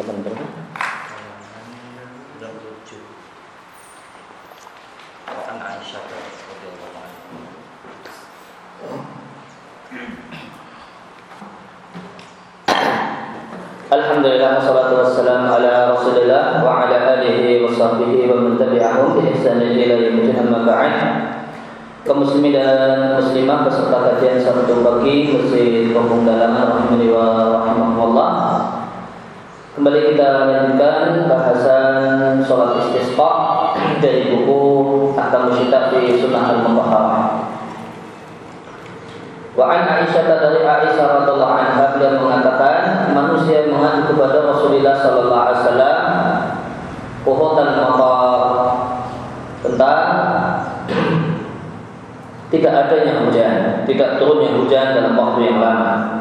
halaman berapa? Alhamdulillah wassalatu wassalamu ala Rasulillah wa ala alihi wa sahbihi wa man tabi'ahum bi ihsan ila yaumil ba'd. Kaum muslimin dan muslimah peserta kajian Sabtu pagi Masjid Kampung Dalaman rahimani wa rahimakumullah. Kembali kita lanjutkan bahasan sholat istisqa dari buku Ahkam Musyidah fi Sunnah Al-Mutahharah. Wa an Aisyah dari Aisyah radhiallahu anha beliau mengatakan manusia mengadu kepada Rasulullah sallallahu alaihi wasallam kuhutan matar tentang tidak adanya hujan, tidak turunnya hujan dalam waktu yang lama.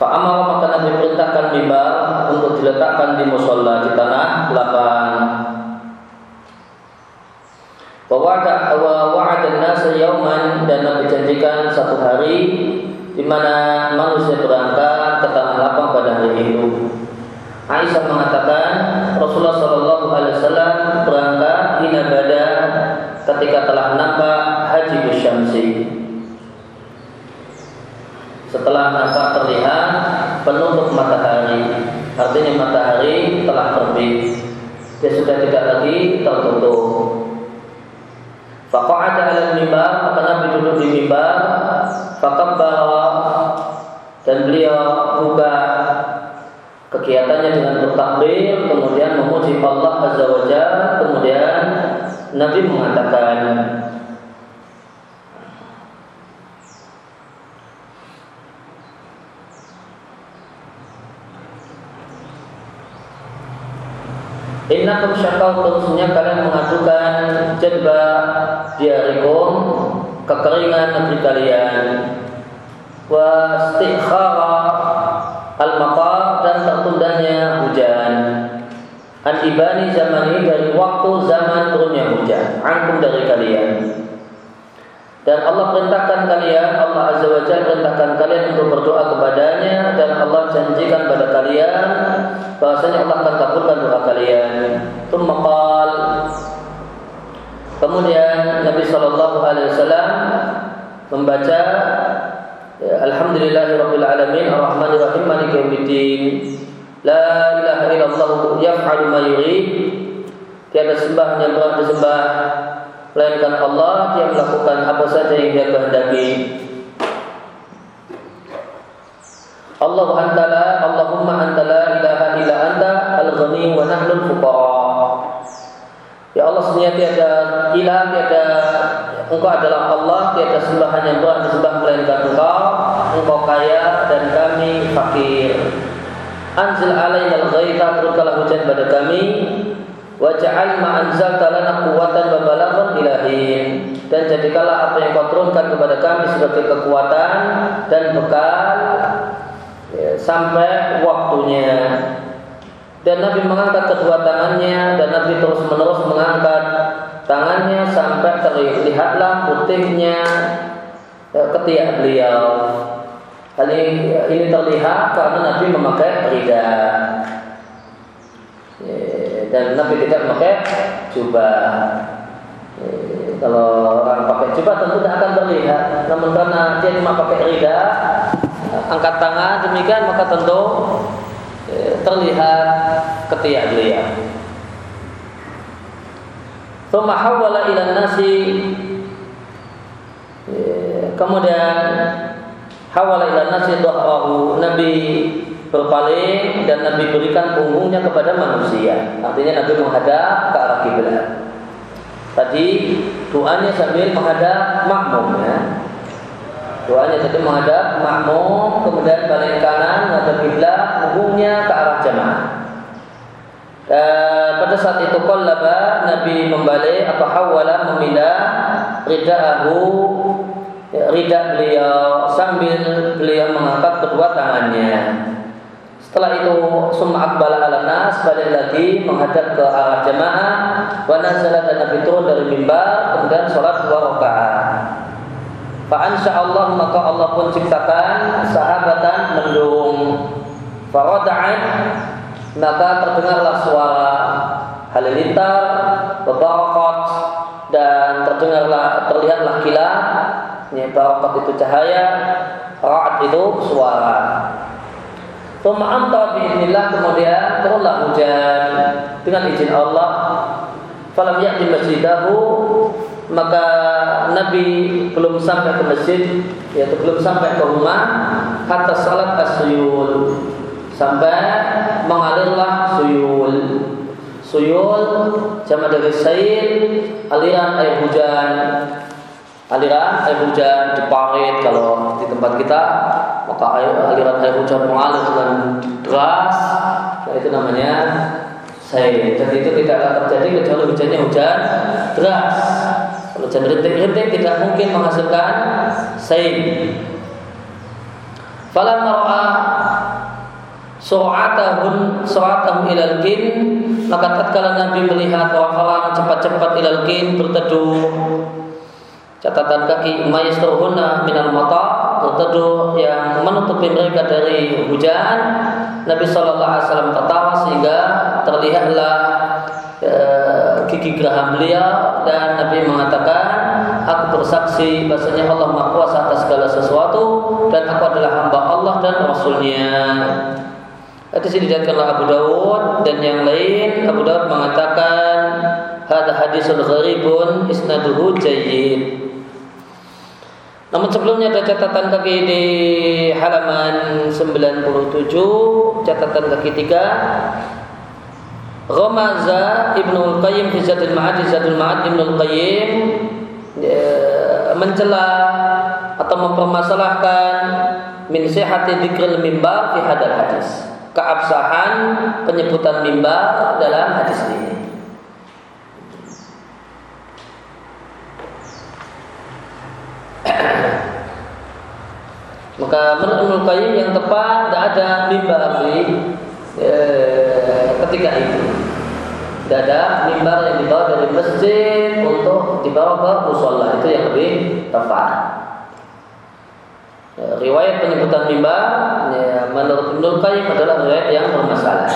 Fa amara maka Nabi perintahkan mimbar untuk diletakkan di musola di tanah lapang wa wa'ada nasa yauman dan Nabi janjikan satu hari di mana manusia berangkat ke tanah lapang pada hari itu. Aisyah mengatakan Rasulullah Shallallahu Alaihi Wasallam berangkat hina bada ketika telah nampak haji syamsi. Setelah nampak terlihat penutup matahari, artinya matahari telah terbit. Dia sudah tidak lagi tertutup. Faqa'ada 'ala mimbar, maka Nabi duduk di mimbar, fakabbara dan beliau buka kegiatannya dengan bertakbir, kemudian memuji Allah Azza wa Jalla, kemudian Nabi mengatakan Innakum syakautum sesungguhnya kalian mengadukan jadba diarikum kekeringan negeri kalian. Wa istikhara al maqar dan tertundanya hujan. An ibani zamani dari waktu zaman turunnya hujan. Ankum dari kalian dan Allah perintahkan kalian, Allah Azza wa Jalla perintahkan kalian untuk berdoa kepadanya dan Allah janjikan pada kalian bahwasanya Allah akan kabulkan doa kalian. Tumakal. Kemudian Nabi Shallallahu Alaihi Wasallam membaca ya, Alhamdulillahirabbil alamin arrahmanir rahim maliki yaumiddin la ilaha illallah yaf'alu ma yurid tiada sembah yang berhak disembah melainkan Allah yang melakukan apa saja yang dia kehendaki. Allah antala Allahumma antala ilaha illa anta al-ghani wa nahnu al-fuqara. Ya Allah sebenarnya tiada ilah, tiada Engkau adalah Allah, tiada sembahan yang berhak disembah melainkan Engkau. Engkau kaya dan kami fakir. Anzil alaina al-ghaitha turunkanlah hujan pada kami Waj'al ma anzalta lana quwwatan wa balaghan ilahin dan jadikanlah apa yang kau turunkan kepada kami sebagai kekuatan dan bekal ya, sampai waktunya. Dan Nabi mengangkat kedua tangannya dan Nabi terus menerus mengangkat tangannya sampai terlihatlah putihnya ya, ketiak beliau. Hal ini, ini terlihat karena Nabi memakai rida dan Nabi tidak pakai jubah. Eh, kalau orang pakai jubah tentu tidak akan terlihat. Namun karena dia cuma pakai rida, angkat tangan demikian maka tentu eh, terlihat ketiak beliau. Thumma hawala ila nasi eh, kemudian hawala ila nasi dhahrahu Nabi berpaling dan Nabi berikan punggungnya kepada manusia. Artinya Nabi menghadap ke arah kiblat. Tadi doanya sambil menghadap makmum ya. Doanya tadi menghadap makmum, kemudian balik kanan menghadap kiblat, punggungnya ke arah jamaah. Dan pada saat itu qallaba Nabi membalik atau hawala memindah ridaahu ya, rida beliau sambil beliau mengangkat kedua tangannya. Setelah itu summa akbala ala nas balik lagi menghadap ke arah jamaah wa nazala dan Nabi turun dari mimbar kemudian sholat dua rakaat. Fa Allah maka Allah pun ciptakan sahabatan mendung. Farada'at maka terdengarlah suara halilintar, bebarakot dan terdengarlah terlihatlah kilat. Ini barakot itu cahaya, ra'at itu suara. Tuma anta biidnillah kemudian turunlah hujan. Dengan izin Allah. Falam ya'ti masjidahu maka Nabi belum sampai ke masjid yaitu belum sampai ke rumah kata salat asyul sampai mengalirlah suyul. Suyul jama dari sail aliran air hujan aliran air hujan di parit kalau di tempat kita maka air, aliran air hujan mengalir dengan deras. Nah itu namanya sail dan itu tidak akan terjadi kecuali hujannya hujan deras. Kalau hujan rintik-rintik tidak mungkin menghasilkan sail Falam ra'a Su'atahum su'atahum ilal kin Maka tatkala Nabi melihat orang-orang cepat-cepat ilal kin berteduh catatan kaki mayastuhuna minal mata berteduh yang menutupi mereka dari hujan. Nabi Shallallahu Alaihi Wasallam tertawa sehingga terlihatlah e, gigi geraham beliau dan Nabi mengatakan aku bersaksi bahasanya Allah maha kuasa atas segala sesuatu dan aku adalah hamba Allah dan Rasulnya. Hadis ini diriwayatkan Abu Dawud dan yang lain. Abu Dawud mengatakan hadis hadisul gharibun isnaduhu jayyid namun sebelumnya ada catatan kaki di halaman 97, catatan kaki 3. Ramaza Ibnu Qayyim fi Zadul Ma'ad Zadul Ma'ad Ibnu Qayyim mencela atau mempermasalahkan min sihhati dzikril mimbar fi hadal hadis. Keabsahan penyebutan mimbar dalam hadis ini. Maka menurut Qayyim yang tepat tidak ada mimbar di e, ketika itu. Tidak ada mimbar yang dibawa dari masjid untuk dibawa ke musola itu yang lebih tepat. E, riwayat penyebutan mimbar ya, menurut Ibnu Qayyim adalah riwayat yang bermasalah.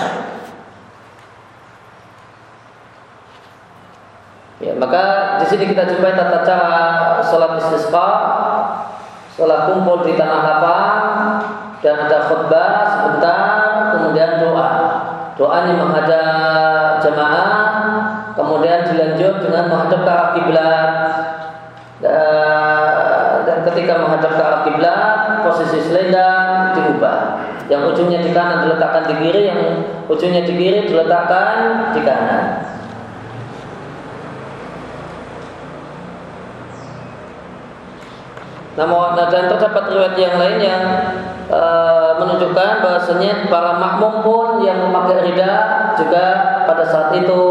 Ya, maka di sini kita jumpai tata cara sholat istisqa Setelah kumpul di tanah lapang dan ada khutbah sebentar, kemudian doa. Doanya menghadap jemaah, kemudian dilanjut dengan menghadap ke arah kiblat. Dan ketika menghadap ke arah kiblat, posisi selendang diubah. Yang ujungnya di kanan diletakkan di kiri, yang ujungnya di kiri diletakkan di kanan. Namun dan terdapat riwayat yang lain yang e, menunjukkan bahasanya para makmum pun yang memakai rida juga pada saat itu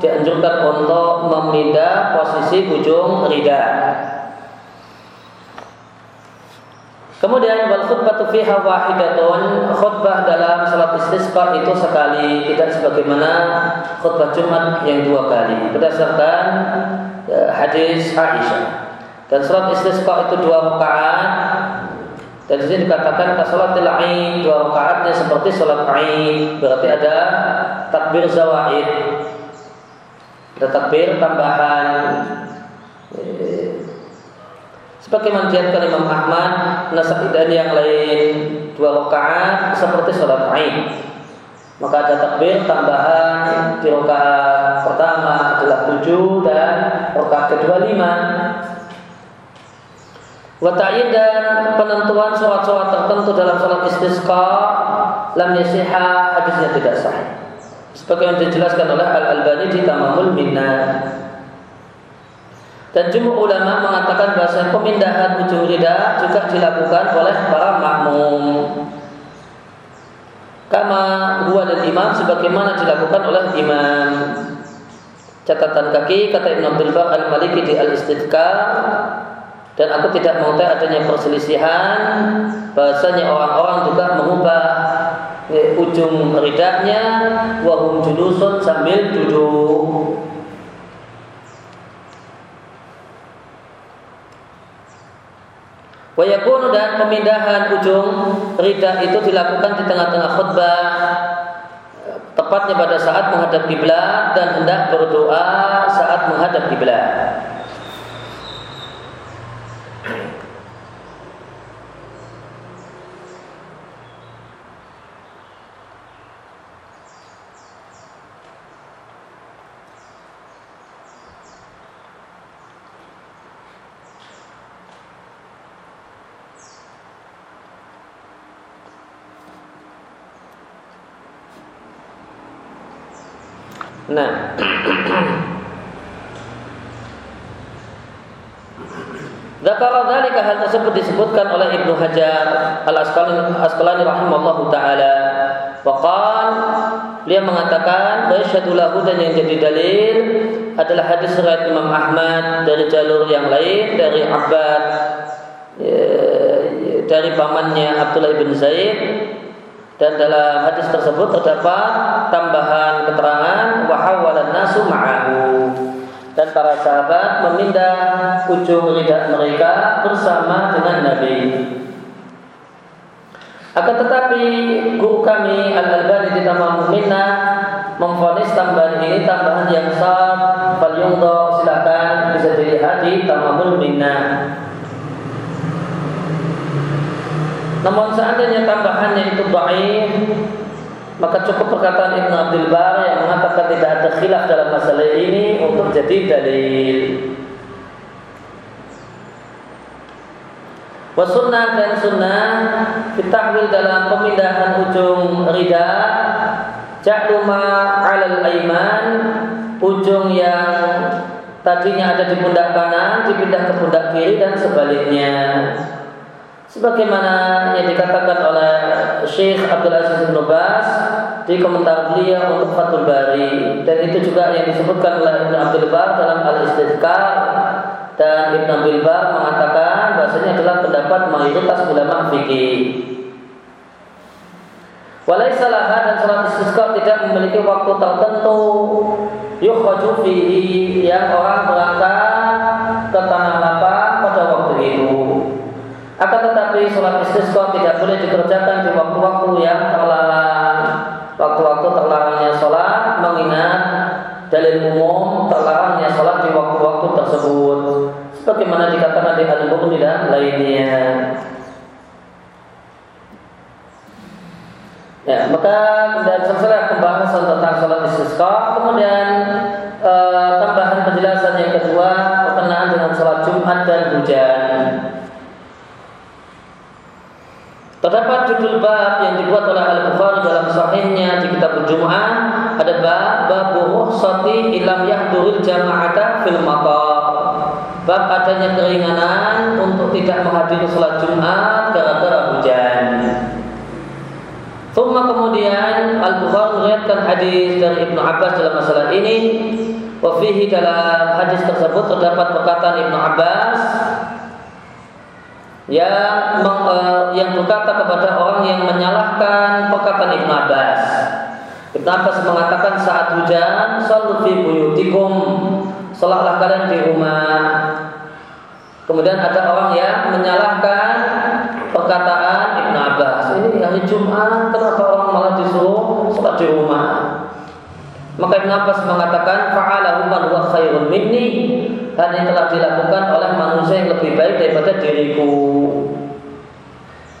dianjurkan untuk memindah posisi ujung rida. Kemudian wal khutbatu fiha wahidatun khutbah dalam salat istisqa itu sekali tidak sebagaimana khutbah Jumat yang dua kali berdasarkan e, hadis Aisyah. Dan sholat istisqa itu dua rakaat. Dan di sini dikatakan ke sholat Aid dua rakaatnya seperti sholat Aid. Berarti ada takbir zawaid. Ada takbir tambahan. Sebagai manjiatkan Imam Ahmad, Nasai dan yang lain dua rakaat seperti sholat Aid. Maka ada takbir tambahan di rakaat pertama adalah tujuh dan rakaat kedua lima. Wata'id dan penentuan sholat-sholat tertentu dalam sholat istisqa lam yasiha hadisnya tidak sah. Seperti yang dijelaskan oleh Al-Albani di Tamamul Minna. Dan jumhur ulama mengatakan bahasa pemindahan ujung rida juga dilakukan oleh para makmum. Kama huwa dan imam sebagaimana dilakukan oleh imam. Catatan kaki kata Ibn Abdul Al-Maliki di Al-Istidkar dan aku tidak mengetahui adanya perselisihan. Bahasanya orang-orang juga mengubah ya, ujung ridaknya. Wahum julusun sambil duduk. Wayakunu dan pemindahan ujung rida itu dilakukan di tengah-tengah khutbah. Tepatnya pada saat menghadap kiblat dan hendak berdoa saat menghadap kiblat. Nah, Zakara dzalika hal tersebut disebutkan oleh Ibnu Hajar Al-Asqalani Asqalani rahimallahu taala. Waqal dia mengatakan bahwa lahu dan yang jadi dalil adalah hadis riwayat Imam Ahmad dari jalur yang lain dari Abbad ya, dari pamannya Abdullah bin Zaid dan dalam hadis tersebut terdapat tambahan keterangan wahawalan nasu ma'ahu dan para sahabat memindah ujung lidah mereka bersama dengan Nabi. Akan tetapi guru kami Al Albani di Tamam Minna memfonis tambahan ini tambahan yang sah. Fal silakan bisa dilihat di Tamamul Minna. Namun seandainya tambahannya itu baik, maka cukup perkataan Ibn Abdul Bar yang mengatakan tidak ada khilaf dalam masalah ini untuk jadi dalil. Wasunnah dan sunnah ditakwil dalam pemindahan ujung rida Ja'luma alal aiman Ujung yang tadinya ada di pundak kanan Dipindah ke pundak kiri dan sebaliknya sebagaimana yang dikatakan oleh Syekh Abdul Aziz bin Bas di komentar beliau untuk Fathul Bari dan itu juga yang disebutkan oleh Ibn Abdul Bar dalam Al Istidkar dan Ibn Abdul Bar mengatakan bahasanya adalah pendapat mayoritas ulama fikih. Walai salah dan salat istisqa tidak memiliki waktu tertentu yukhraju fihi yang orang berangkat ke tanah lapang. Akan tetapi sholat istisqa tidak boleh dikerjakan di waktu-waktu yang terlarang. Waktu-waktu terlarangnya sholat mengingat dalil umum terlarangnya sholat di waktu-waktu tersebut. Sebagaimana dikatakan di Al-Bukhari dan lainnya. Ya, maka dan selesai pembahasan tentang sholat istisqa, kemudian e, tambahan penjelasan yang kedua berkenaan dengan sholat Jumat dan hujan. Terdapat judul bab yang dibuat oleh Al-Bukhari dalam sahihnya di kitab Jum'ah ada bab bab ruhsati ilam yahdurul jama'ata fil maqam. Bab adanya keringanan untuk tidak menghadiri salat Jumat gara-gara hujan. Thumma kemudian Al-Bukhari meriwayatkan hadis dari Ibnu Abbas dalam masalah ini. Wa fihi dalam hadis tersebut terdapat perkataan Ibnu Abbas yang uh, yang berkata kepada orang yang menyalahkan perkataan Ibn Abbas. Ibn Abbas mengatakan saat hujan, selalu fi buyutikum, salatlah kalian di rumah. Kemudian ada orang yang menyalahkan perkataan Ibn Abbas. Ini hari Jumat, kenapa orang malah disuruh salat di rumah? Maka Ibn Abbas mengatakan fa'alahu man huwa khairun minni. Dan yang telah dilakukan oleh manusia yang lebih baik daripada diriku.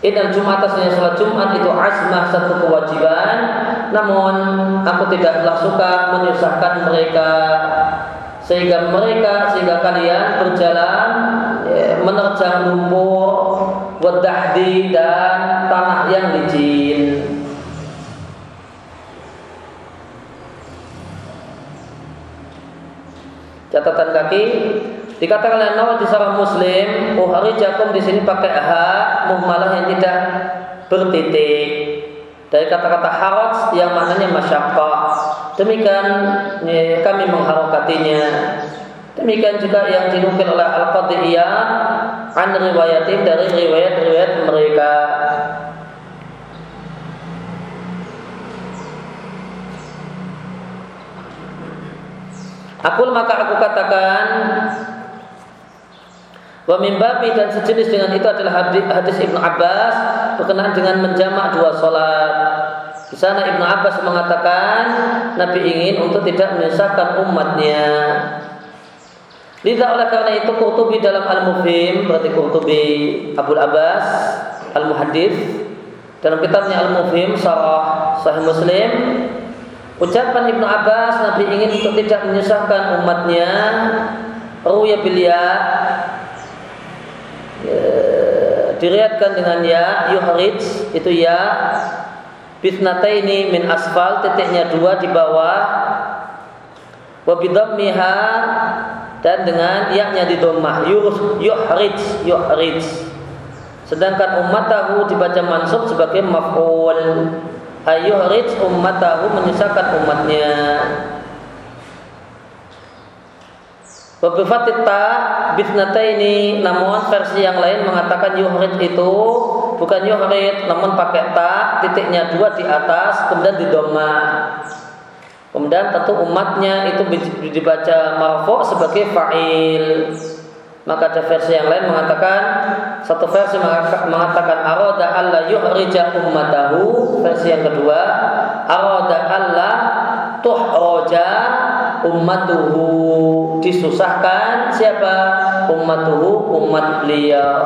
Idam Jumat atasnya sholat Jumat itu asmah satu kewajiban. Namun aku tidaklah suka menyusahkan mereka. Sehingga mereka, sehingga kalian berjalan ya, Menerjang lumpur Wadahdi dan tanah yang licin catatan kaki. Dikatakan oleh Nawawi di sarah Muslim uhari jakum di sini pakai ha muhmalah yang tidak bertitik. Dari kata-kata haraj yang maknanya masyaqqah demikian ya, kami mengharokatinya. Demikian juga yang dinukil oleh Al-Qadiyah an riwayatin dari riwayat-riwayat mereka Aku maka aku katakan Wa mimbabi dan sejenis dengan itu adalah hadis, Ibnu Abbas berkenaan dengan menjamak dua sholat. Di sana Ibnu Abbas mengatakan Nabi ingin untuk tidak menyusahkan umatnya. Lidah oleh karena itu Qurtubi dalam Al-Mufhim berarti Qurtubi Abu Abbas Al-Muhaddith dalam kitabnya Al-Mufhim Sarah Sahih Muslim ucapan Ibnu Abbas Nabi ingin untuk tidak menyusahkan umatnya. Ruya bilia ya, diriatkan dengan ya yuhrij itu ya. Ini min asfal titiknya dua di bawah. Wabidhammiha dan dengan yaknya di dhammah. Yuhrij yuhrij. Sedangkan ummatahu dibaca mansub sebagai maf'ul ayuhrij ummatahu menyusahkan umatnya Wabifatit ta ini namun versi yang lain mengatakan yuhrid itu bukan yuhrid namun pakai ta titiknya dua di atas kemudian di doma. Kemudian tentu umatnya itu dibaca marfu sebagai fa'il. Maka ada versi yang lain mengatakan satu versi mengatakan arada alla yuhrija ummatahu. Versi yang kedua arada alla tuhroja ummatuhu. Disusahkan siapa? Ummatuhu umat beliau.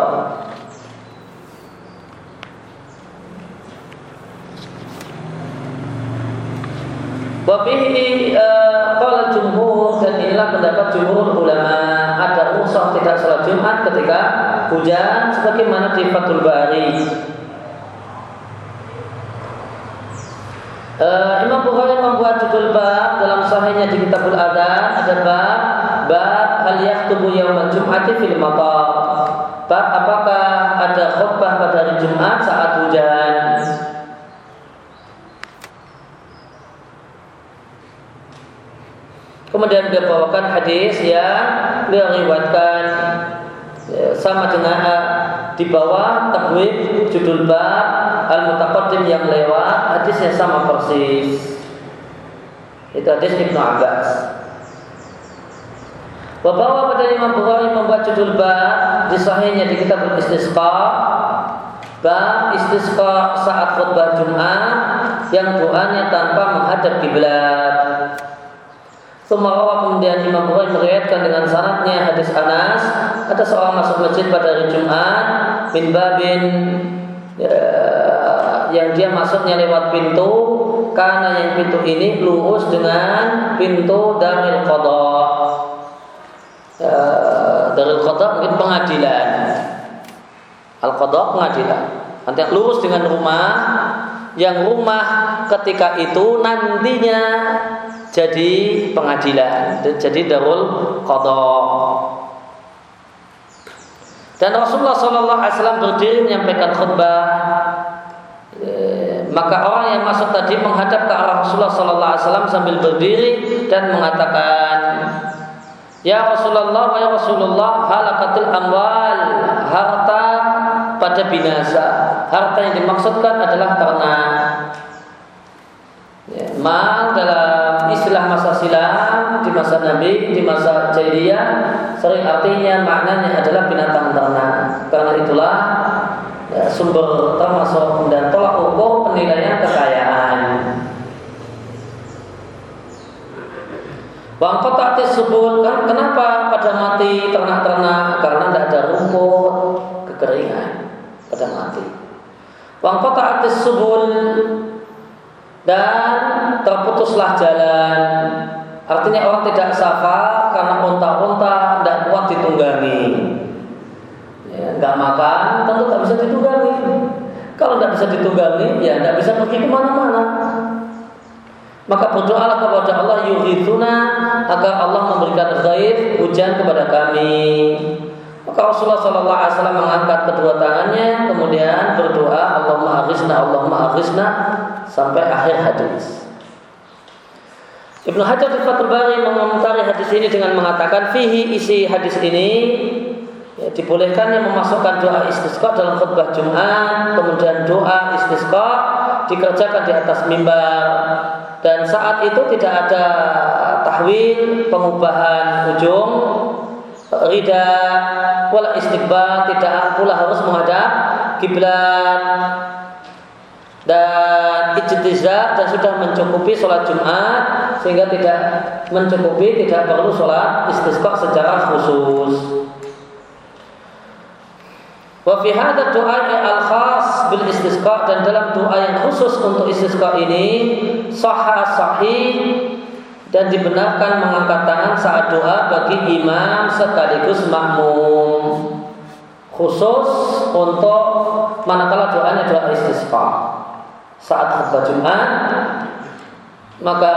Wabihi kalau jumhur dan inilah pendapat jumhur ulama rusak tidak sholat Jumat ketika hujan sebagaimana di Fathul Bari Uh, Imam Bukhari membuat judul bab dalam sahihnya di Kitabul Adhan ada bab bab hal yaktubu yaumal jum'ati fil matar. Bab apakah ada khutbah pada hari Jumat saat hujan? Kemudian dia bawakan hadis yang dia riwayatkan ya, sama dengan di bawah tabwib judul bab al-mutaqaddim yang lewat hadisnya sama persis. Itu hadis Ibnu Abbas. Bahwa pada Imam Bukhari membuat judul bab di sahihnya di kitab istisqa bab istisqa saat khutbah Jumat yang doanya tanpa menghadap kiblat. Semua kemudian Imam Bukhari meriwayatkan dengan sanadnya hadis Anas ada seorang masuk masjid pada hari Jumat bin babin ya, yang dia masuknya lewat pintu karena yang pintu ini lurus dengan pintu dari qada. Ya, dari qada mungkin pengadilan. Al qada pengadilan. Nanti lurus dengan rumah yang rumah ketika itu nantinya jadi pengadilan, jadi darul qada. Dan Rasulullah Shallallahu Alaihi Wasallam berdiri menyampaikan khutbah maka orang yang masuk tadi menghadap ke arah Rasulullah Sallallahu Alaihi Wasallam sambil berdiri dan mengatakan, Ya Rasulullah, ya Rasulullah, halakatil amwal, harta pada binasa. Harta yang dimaksudkan adalah ternak. Ya, mal dalam masa silam di masa Nabi, di masa jahiliyah sering artinya maknanya adalah binatang ternak. Karena itulah ya, sumber termasuk dan tolak ukur penilaian kekayaan. Bang kotak subul kan kenapa pada mati ternak-ternak karena tidak ada rumput kekeringan pada mati. Bang kotak subul dan terputuslah jalan. Artinya orang tidak safar karena unta-unta tidak kuat ditunggangi. Ya, nggak makan tentu nggak bisa ditunggangi. Kalau nggak bisa ditunggangi ya nggak bisa pergi ke mana-mana. Maka berdoalah kepada Allah yuhithuna agar Allah memberikan ghaib hujan kepada kami. Maka Rasulullah Shallallahu Alaihi Wasallam mengangkat kedua tangannya kemudian berdoa Allahumma aghizna Allahumma aghizna sampai akhir hadis. Ibnu Hajar di Fathul Bari mengomentari hadis ini dengan mengatakan fihi isi hadis ini ya, dibolehkannya memasukkan doa istisqa dalam khutbah Jumat, kemudian doa istisqa dikerjakan di atas mimbar dan saat itu tidak ada tahwil pengubahan ujung rida wala istiqbal tidak pula harus menghadap kiblat dan ijtizah dan sudah mencukupi sholat Jumat sehingga tidak mencukupi tidak perlu sholat istisqa secara khusus. Wa fi hadha doa al khas bil istisqa dan dalam doa yang khusus untuk istisqa ini sahha sahih dan dibenarkan mengangkat tangan saat doa bagi imam sekaligus makmum khusus untuk manakala doanya doa istisqa saat khutbah Jumat maka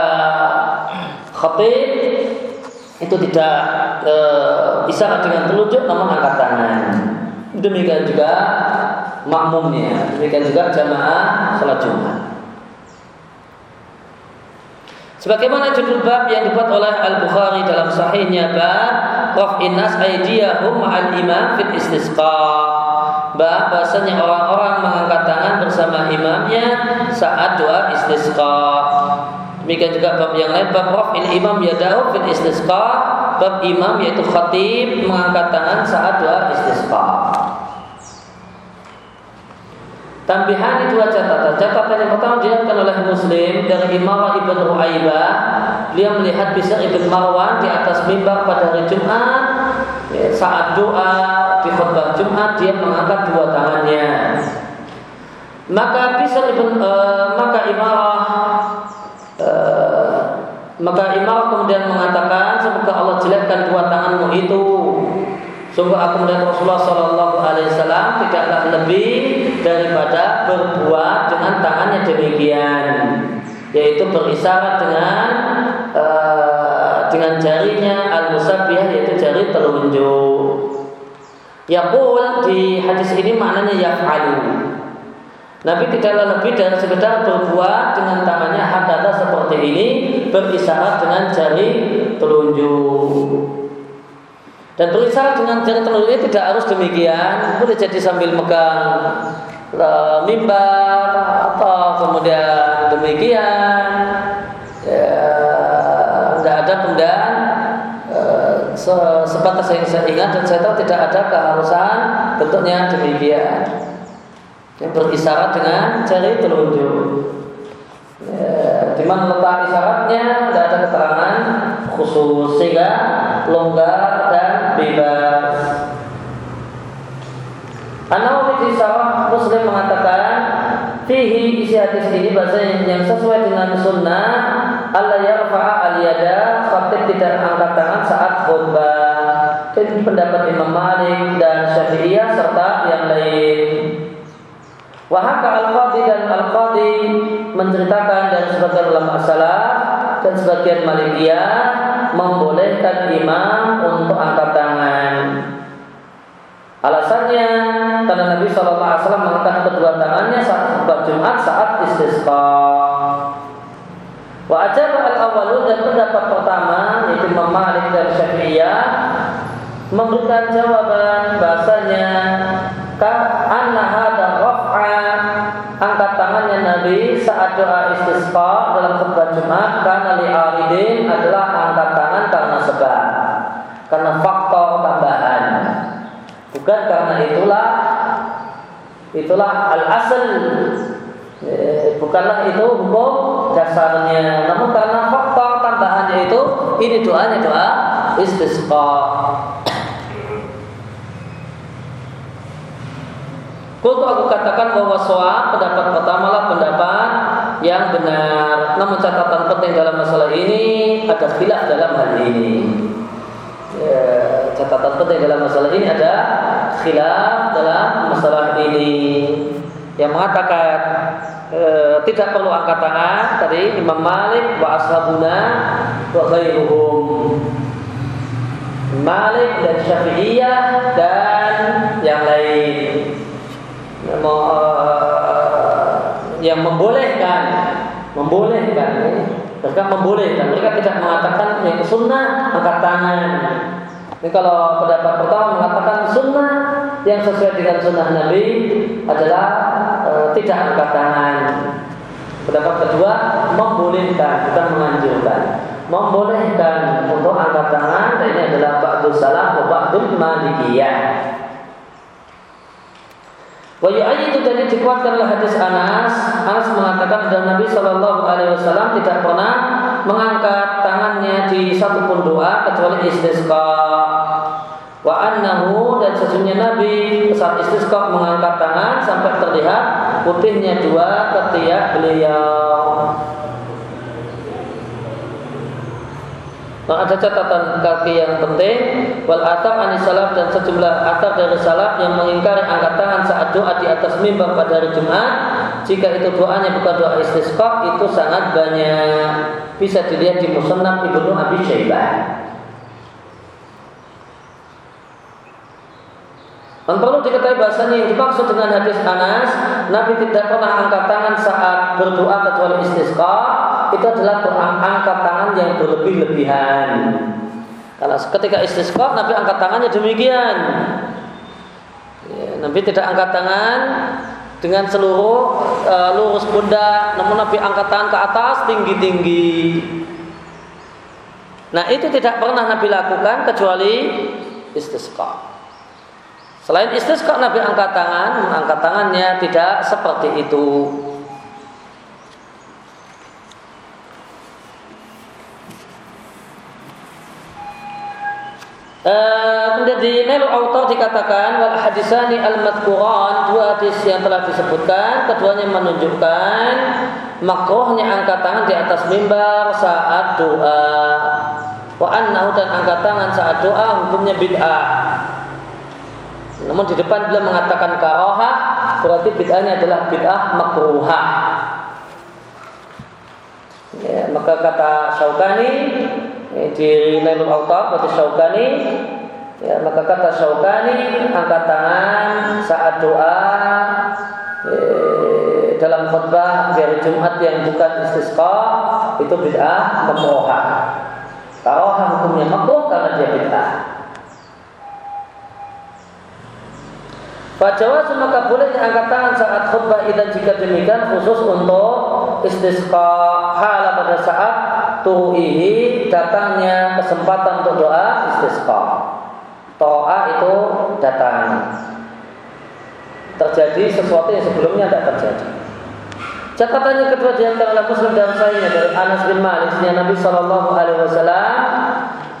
khatib itu tidak e, bisa dengan telunjuk namun angkat tangan Demikian juga makmumnya, demikian juga jamaah salat Jumat. Sebagaimana judul bab yang dibuat oleh Al-Bukhari dalam sahihnya bab Raf'in nas aydiyahum ma'al imam fit istisqa. Bahasanya orang-orang mengangkat tangan bersama imamnya saat doa istisqa. Demikian juga bab yang lain bab raf'il imam yadahu fit istisqa bab imam yaitu khatib mengangkat tangan saat doa istisqa. Tambihan itu dua catatan. Catatan yang pertama dilihatkan oleh Muslim dari Imam ibn Ruaibah. Dia melihat bisa ibn Marwan di atas mimbar pada hari Jumat. Ya, saat doa di khutbah Jumat dia mengangkat dua tangannya. Maka bisa uh, maka Imarah uh, maka Imarah kemudian mengatakan semoga Allah jelekkan dua tanganmu itu Sungguh aku melihat Rasulullah Shallallahu Alaihi Wasallam tidaklah lebih daripada berbuat dengan tangannya demikian, yaitu berisyarat dengan uh, dengan jarinya al jari telunjuk. Yaqul di hadis ini maknanya yaf'alu. Nabi tidaklah lebih dari sekedar berbuat dengan tangannya hakata seperti ini berisyarat dengan jari telunjuk. Dan tulisan dengan jari telur ini tidak harus demikian, boleh jadi sambil megang uh, mimbar atau kemudian demikian. Sebatas yang saya ingat dan saya tahu tidak ada keharusan bentuknya demikian. Yang berisyarat dengan jari telunjuk. Ya, di mana letak isyaratnya tidak ada keterangan khusus sehingga longgar dan bebas. An-Nawawi di Sarah Muslim mengatakan Fihi isi hadis ini bahasa yang, sesuai dengan sunnah Allah yarfa'a al-yada tidak angkat tangan saat khutbah Pendapat Imam Malik dan Syafi'iyah serta yang lain Wahaka al-Qadi dan al-Qadi menceritakan dari sebagian ulama salaf dan sebagian Malikiyah membolehkan imam untuk angkat tangan. Alasannya karena Nabi Shallallahu mengangkat kedua tangannya saat khutbah Jumat saat istisqa. Wa ajab al awalun dan pendapat pertama yaitu Imam Malik dan Syafi'iyah memberikan jawaban bahasanya anna hada raf'a. Angkat tangannya Nabi saat doa istisqa dalam khutbah Jumat karena li aridin adalah angkat tangan karena sebab karena faktor tambahan. Bukan karena itulah itulah al asal e, bukanlah itu hukum dasarnya namun karena faktor tambahannya itu ini doanya doa istisqa Kultu aku katakan bahwa soal pendapat pertama lah pendapat yang benar. Namun catatan penting dalam masalah ini ada khilaf dalam hal ini. Ya, catatan penting dalam masalah ini ada khilaf dalam masalah ini yang mengatakan e, tidak perlu angkat tangan tadi Imam Malik wa ashabuna wa ghairuhum Malik dan Syafi'iyah dan yang lain yang membolehkan membolehkan mereka membolehkan mereka tidak mengatakan yang sunnah angkat tangan. Ini kalau pendapat pertama mengatakan sunnah yang sesuai dengan sunnah Nabi adalah e, tidak angkat tangan. Pendapat kedua membolehkan bukan menganjurkan. Membolehkan untuk angkat tangan ini adalah ba'dul salam wa ba'dul malikiyah Wa itu tadi dikuatkanlah hadis Anas. Anas mengatakan dan Nabi Shallallahu Alaihi Wasallam tidak pernah mengangkat tangannya di satu pun doa kecuali istisqa. Wa annahu dan sesungguhnya Nabi saat istisqa mengangkat tangan sampai terlihat putihnya dua ketiak beliau. Nah, ada catatan kaki yang penting. Wal atar anis salaf dan sejumlah atar dari salaf yang mengingkari angkat tangan saat doa di atas mimbar pada hari Jumat. Jika itu doanya bukan doa istisqa itu sangat banyak. Bisa dilihat di Musannaf Ibnu Abi Syaibah. Dan perlu diketahui bahasanya yang dimaksud dengan hadis Anas, Nabi tidak pernah angkat tangan saat berdoa kecuali istisqa, itu adalah angkat tangan yang berlebih-lebihan. Karena ketika istisqa Nabi angkat tangannya demikian. Ya, Nabi tidak angkat tangan dengan seluruh e, lurus pundak, namun Nabi angkat tangan ke atas tinggi-tinggi. Nah itu tidak pernah Nabi lakukan kecuali istisqa. Selain istisqa Nabi angkat tangan, angkat tangannya tidak seperti itu. Uh, kemudian di Autor dikatakan wal hadisani al madkuran dua hadis yang telah disebutkan keduanya menunjukkan makrohnya angkat tangan di atas mimbar saat doa. Wa annahu dan angkat tangan saat doa hukumnya bid'ah. Namun di depan beliau mengatakan karoha berarti bid'ahnya adalah bid'ah makruha ya, maka kata Syaukani di Nailul Autab atau Syaukani ya, maka kata Syaukani angkat tangan saat doa eh, dalam khutbah di hari Jumat yang bukan istisqa itu bid'ah makruha. Karoha hukumnya makruh karena dia bid'ah. Fajawa maka boleh angkat tangan saat khutbah dan jika demikian khusus untuk istisqa hala pada saat tuhihi datangnya kesempatan untuk doa istisqa. Toa itu datang. Terjadi sesuatu yang sebelumnya tidak terjadi. Catatannya kedua di antara Muslim dan saya dari Anas bin Malik Nabi Shallallahu Alaihi Wasallam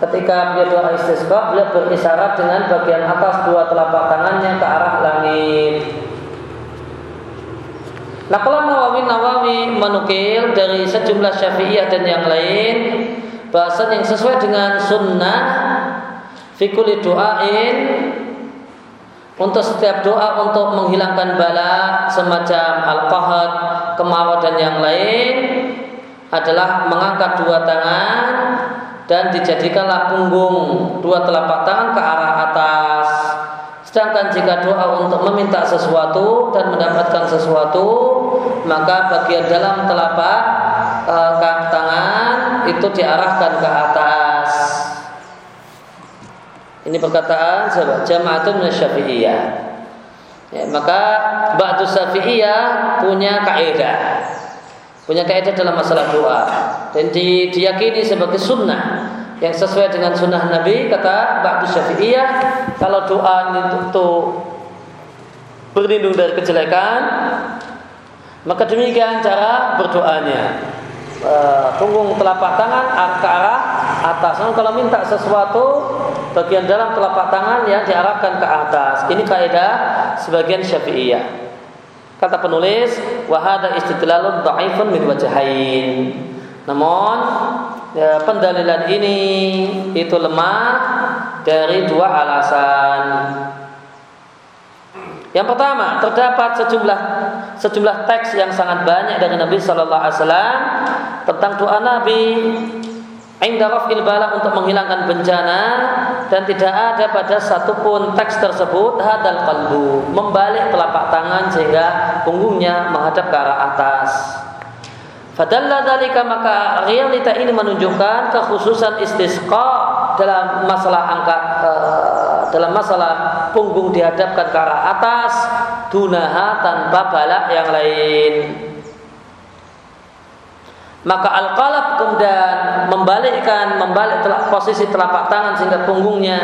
ketika beliau doa istisqa beliau berisyarat dengan bagian atas dua telapak tangannya ke arah langit. Nah kalau Nawawi Nawawi menukil dari sejumlah syafi'iyah dan yang lain bahasan yang sesuai dengan sunnah fikuli doain untuk setiap doa untuk menghilangkan bala semacam al-qahad, kemarau dan yang lain adalah mengangkat dua tangan dan dijadikanlah punggung dua telapak tangan ke arah atas. Sedangkan jika doa untuk meminta sesuatu dan mendapatkan sesuatu, maka bagian dalam telapak e, kaki tangan itu diarahkan ke atas. Ini perkataan sahabat Jama'atun Syafi'iyah. Ya, maka Ba'du Syafi'iyah punya kaidah punya kaidah dalam masalah doa dan di, diyakini sebagai sunnah yang sesuai dengan sunnah Nabi kata Ba'du Syafi'iyah kalau doa itu berlindung dari kejelekan maka demikian cara berdoanya. E, punggung telapak tangan ke arah atas. Namun kalau minta sesuatu bagian dalam telapak tangan yang diarahkan ke atas. Ini kaidah sebagian Syafi'iyah. Kata penulis, wahada istidlalun dhaifun min wajahain. Namun ya, pendalilan ini itu lemah dari dua alasan. Yang pertama, terdapat sejumlah sejumlah teks yang sangat banyak dari Nabi Shallallahu Alaihi Wasallam tentang doa Nabi Inda raf'il bala untuk menghilangkan bencana dan tidak ada pada satupun teks tersebut hadal kalbu membalik telapak tangan sehingga punggungnya menghadap ke arah atas. Fadalla dalika maka realita ini menunjukkan kekhususan istisqa dalam masalah angkat uh, dalam masalah punggung dihadapkan ke arah atas dunaha tanpa balak yang lain. Maka al-qalab kemudian membalikkan membalik telak, posisi telapak tangan sehingga punggungnya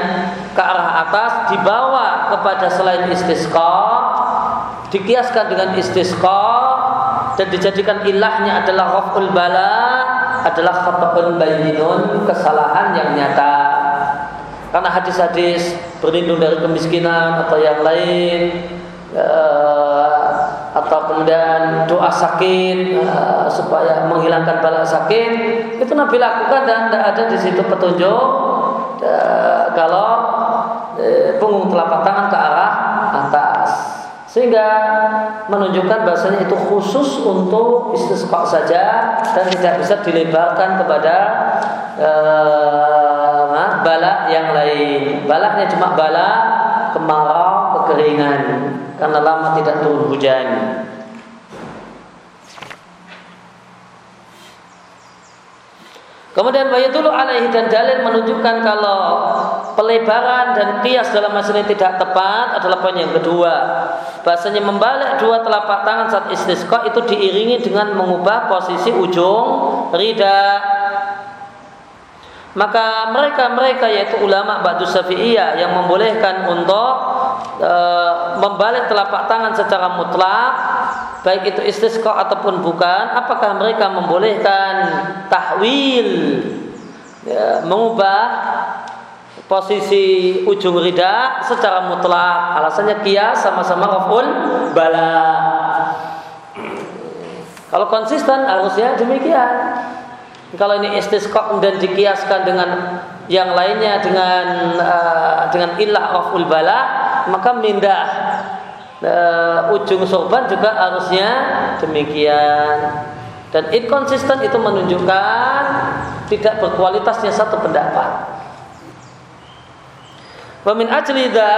ke arah atas dibawa kepada selain istisqa dikiaskan dengan istisqa dan dijadikan ilahnya adalah raf'ul bala adalah khata'un bayyinun kesalahan yang nyata. Karena hadis-hadis berlindung dari kemiskinan atau yang lain uh, atau kemudian doa sakit uh, supaya menghilangkan bala sakit itu Nabi lakukan dan tidak ada di situ petunjuk uh, kalau punggung telapak tangan ke arah sehingga menunjukkan bahasanya itu khusus untuk istisqa saja dan tidak bisa dilebarkan kepada uh, bala yang lain. Balaknya cuma bala kemarau, kekeringan karena lama tidak turun hujan. Kemudian dulu alaihi dan dalil menunjukkan kalau pelebaran dan kias dalam masalah ini tidak tepat adalah poin yang kedua. Bahasanya membalik dua telapak tangan saat istisqa itu diiringi dengan mengubah posisi ujung rida. Maka mereka-mereka yaitu ulama Ba'du Syafi'iyah yang membolehkan untuk e, membalik telapak tangan secara mutlak baik itu istisqa ataupun bukan apakah mereka membolehkan tahwil ya, mengubah posisi ujung rida secara mutlak alasannya kias sama-sama raful bala. Kalau konsisten harusnya demikian. Kalau ini istisqa dan dikiaskan dengan yang lainnya dengan uh, dengan ilah raful bala maka mindah. Uh, ujung sorban juga harusnya demikian. Dan inkonsisten itu menunjukkan tidak berkualitasnya satu pendapat. Wamin ajlida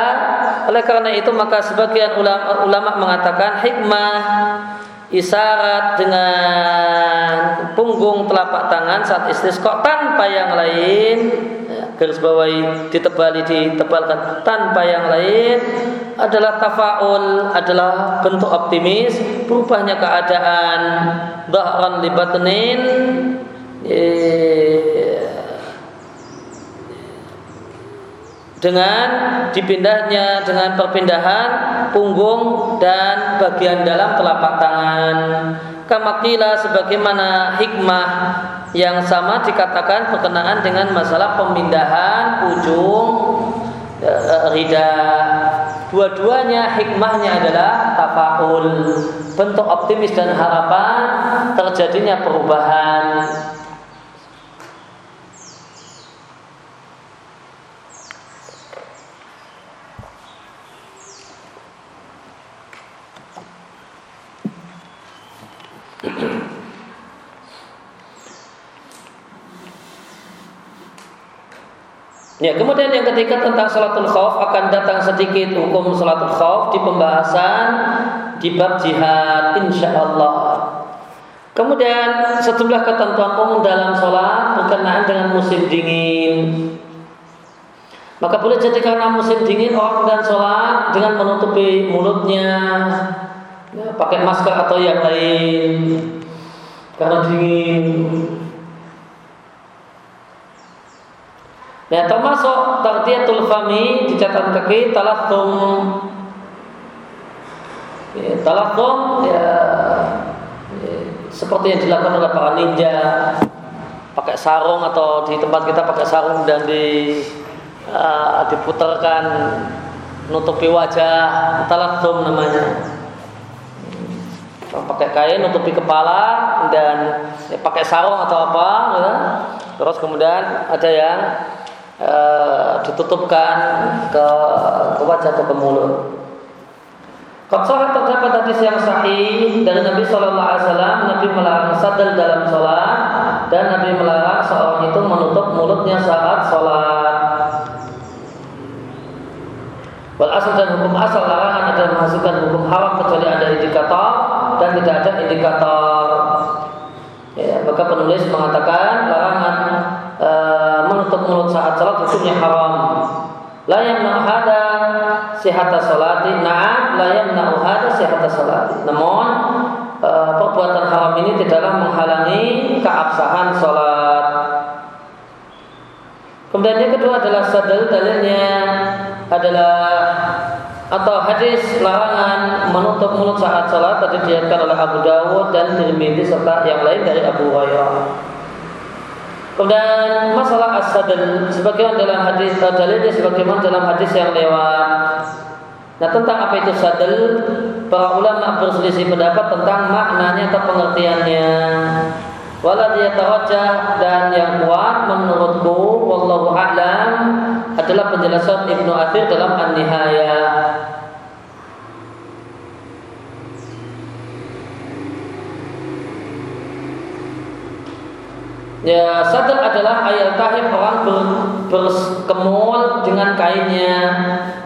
oleh karena itu maka sebagian ulama, ulama mengatakan hikmah isyarat dengan punggung telapak tangan saat istisqa tanpa yang lain ya, garis bawahi ditebali ditebalkan tanpa yang lain adalah tafaul adalah bentuk optimis berubahnya keadaan dhahran libatnin dengan dipindahnya dengan perpindahan punggung dan bagian dalam telapak tangan. Kamakila sebagaimana hikmah yang sama dikatakan berkenaan dengan masalah pemindahan ujung e, rida. Dua-duanya hikmahnya adalah tafaul, bentuk optimis dan harapan terjadinya perubahan Ya, kemudian yang ketiga tentang salatul khauf akan datang sedikit hukum salatul khauf di pembahasan di bab jihad insyaallah. Kemudian sejumlah ketentuan umum dalam sholat berkenaan dengan musim dingin. Maka boleh jadi karena musim dingin orang dan sholat dengan menutupi mulutnya, ya, pakai masker atau yang lain. Karena dingin. Nah termasuk tartiyatul fami di catatan kaki talatum ya, ya, ya seperti yang dilakukan oleh para ninja. Pakai sarung atau di tempat kita pakai sarung dan di uh, diputarkan nutupi wajah talatum namanya pakai kain nutupi kepala dan ya, pakai sarung atau apa ya. terus kemudian ada yang e, ditutupkan ke, ke wajah atau ke mulut. Kalau terdapat hadis yang sahih dari Nabi Shallallahu Alaihi Wasallam, Nabi melarang sadar dalam sholat dan Nabi melarang seorang itu menutup mulutnya saat sholat. Wal asal dan hukum asal larangan adalah menghasilkan hukum haram kecuali ada indikator dan tidak ada indikator. Ya, maka penulis mengatakan larangan e, menutup mulut saat salat hukumnya haram. La yamna hada sihata salati. Na'am la yamna hada sihata salati. Namun e, perbuatan haram ini tidaklah menghalangi keabsahan salat. Kemudian yang kedua adalah sadal dalilnya adalah atau hadis larangan menutup mulut saat salat tadi diriatkan oleh Abu Dawud dan Tirmidzi serta yang lain dari Abu Hurairah. Kemudian masalah as-sadl sebagaimana dalam hadis uh, dalilnya sebagaimana dalam hadis yang lewat. Nah tentang apa itu sadel, para ulama berselisih pendapat tentang maknanya atau pengertiannya. Wala yatawajjah dan yang kuat menurutku wallahu a'lam adalah penjelasan Ibnu Athir dalam An-Nihayah. Ya, sadar adalah ayat tahir orang ber, berkemul dengan kainnya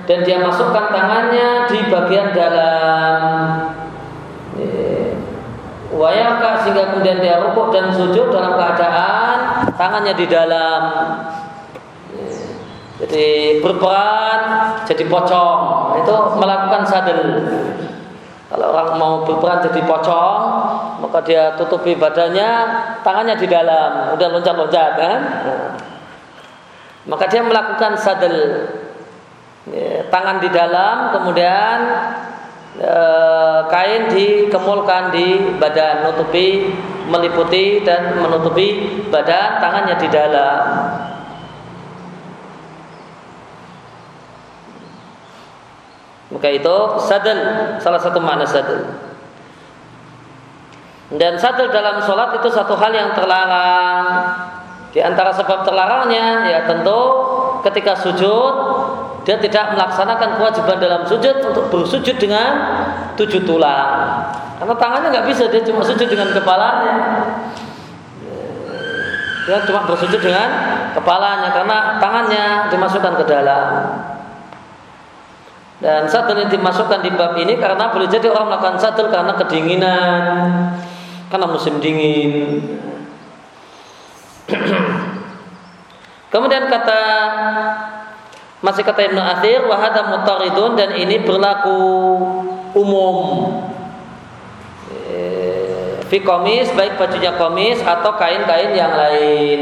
dan dia masukkan tangannya di bagian dalam. Wayaka sehingga kemudian dia rukuk dan sujud dalam keadaan tangannya di dalam jadi berperan jadi pocong. Itu melakukan sadel. Kalau orang mau berperan jadi pocong maka dia tutupi badannya tangannya di dalam. Udah loncat-loncat kan? Maka dia melakukan sadel. Tangan di dalam kemudian e, kain dikemulkan di badan, nutupi, meliputi dan menutupi badan, tangannya di dalam. Maka itu sadel, salah satu makna sadel. Dan sadel dalam sholat itu satu hal yang terlarang. Di antara sebab terlarangnya ya tentu ketika sujud dia tidak melaksanakan kewajiban dalam sujud untuk bersujud dengan tujuh tulang. Karena tangannya nggak bisa, dia cuma sujud dengan kepalanya. Dia cuma bersujud dengan kepalanya karena tangannya dimasukkan ke dalam. Dan satu yang dimasukkan di bab ini karena boleh jadi orang melakukan satu karena kedinginan, karena musim dingin. Kemudian kata masih kata Ibnu Athir wahada mutaridun dan ini berlaku umum. Eh, fi komis baik bajunya komis atau kain-kain yang lain.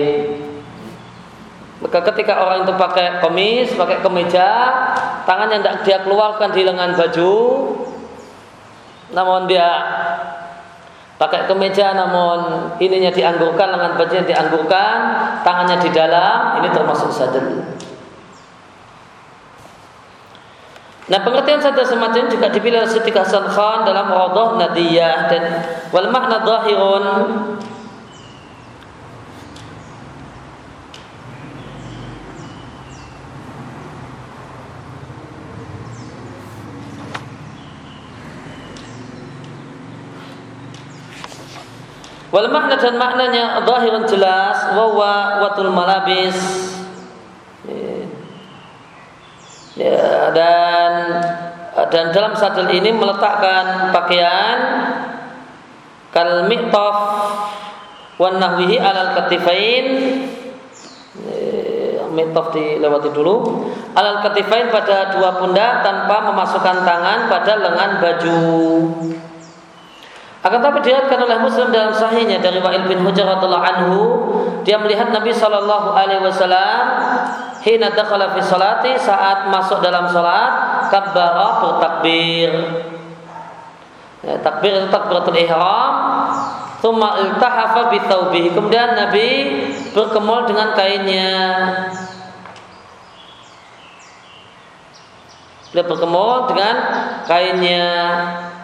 Maka ketika orang itu pakai komis, pakai kemeja, tangannya tidak dia keluarkan di lengan baju, namun dia pakai kemeja namun ininya dianggurkan, lengan bajunya dianggurkan, tangannya di dalam, ini termasuk sadar. Nah pengertian sadar semacam juga dipilih oleh Siti Hasan Khan dalam Radah Nadiyah dan wal makna zahirun Wal makna dan maknanya zahirun jelas wa watul malabis. Ya, dan dan dalam sadel ini meletakkan pakaian kal mi'taf wan nahwihi alal katifain ya, mi'taf dilewati dulu. Alal katifain pada dua pundak tanpa memasukkan tangan pada lengan baju akan tapi dilihatkan oleh Muslim dalam sahihnya dari Wa'il bin Hujar anhu, dia melihat Nabi Shallallahu alaihi wasallam hina dakhala fi salati saat masuk dalam salat kabbara bertakbir. Ya, takbir itu takbiratul ihram. Thumma iltahafa bi thawbihi. Kemudian Nabi berkemul dengan kainnya. Beliau berkemul dengan kainnya.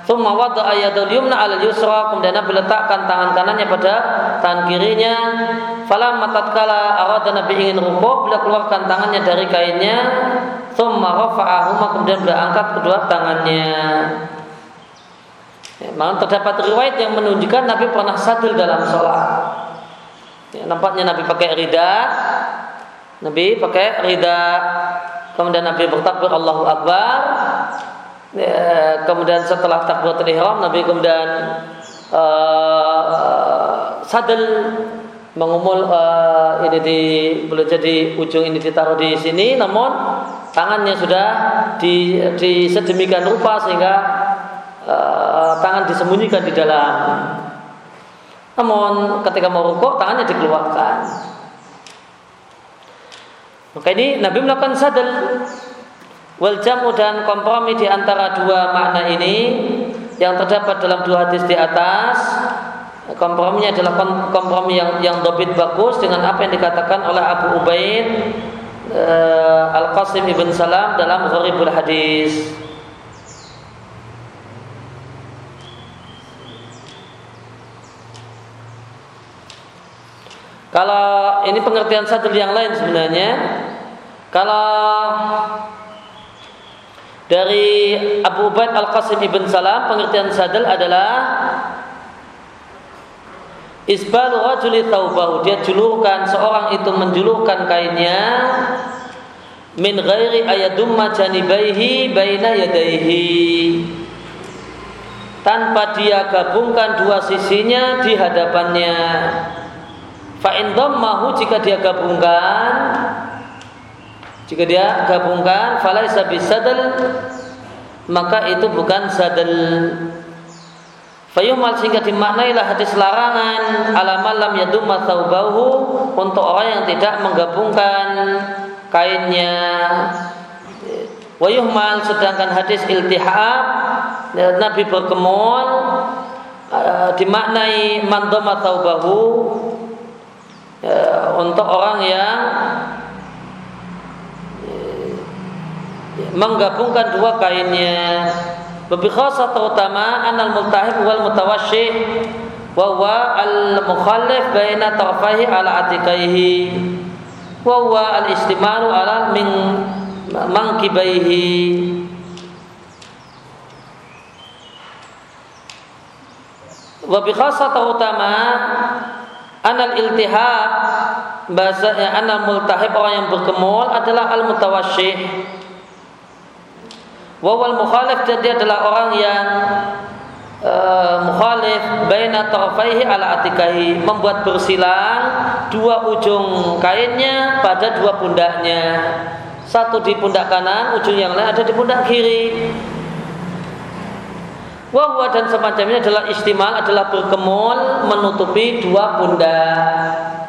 Thumma wada'a yadul yumna 'ala yusra, kemudian Nabi letakkan tangan kanannya pada tangan kirinya. Falamma tatkala arada Nabi ingin rukuk, beliau keluarkan tangannya dari kainnya. Thumma rafa'ahuma, kemudian beliau angkat kedua tangannya. Ya, malah terdapat riwayat yang menunjukkan Nabi pernah sadil dalam sholat. Ya, nampaknya Nabi pakai rida, Nabi pakai rida, kemudian Nabi bertakbir Allahu Akbar, ya, kemudian setelah takbiratul ihram Nabi kemudian uh, sadel mengumul uh, ini di boleh jadi ujung ini ditaruh di sini namun tangannya sudah di, di sedemikian rupa sehingga uh, tangan disembunyikan di dalam. Namun ketika mau rukuk tangannya dikeluarkan. Maka ini Nabi melakukan sadel Wal jamu dan kompromi di antara dua makna ini yang terdapat dalam dua hadis di atas komprominya adalah kompromi yang yang dobit bagus dengan apa yang dikatakan oleh Abu Ubaid uh, Al Qasim ibn Salam dalam Gharibul Hadis. Kalau ini pengertian satu yang lain sebenarnya, kalau dari Abu Ubaid Al-Qasim Ibn Salam pengertian sadal adalah Isbalu rajuli taubahu. Dia julurkan Seorang itu menjulurkan kainnya Min ghairi ayadumma janibaihi Baina yadaihi. Tanpa dia gabungkan dua sisinya di hadapannya. Fa'in mahu jika dia gabungkan jika dia gabungkan falaisa bisadal maka itu bukan sadal. Fayumal sehingga dimaknailah hadis larangan ala lam yadumma thawbahu untuk orang yang tidak menggabungkan kainnya. Wayuhmal sedangkan hadis iltihab Nabi berkemul uh, dimaknai mandoma thawbahu uh, untuk orang yang menggabungkan dua kainnya. Lebih khasa terutama anal multahib wal mutawasyih wa huwa al mukhallif baina tarfaihi ala atikaihi wa huwa al istimalu ala min mangkibaihi. Wa bi khasa terutama anal iltihab bahasanya anal multahib orang yang berkemul adalah al mutawasyih Wawal mukhalif dan dia adalah orang yang uh, mukhalif baina tarafaihi ala atikahi membuat bersilang dua ujung kainnya pada dua pundaknya. Satu di pundak kanan ujung yang lain ada di pundak kiri. Wahwa dan semacamnya adalah istimal adalah berkemul menutupi dua pundak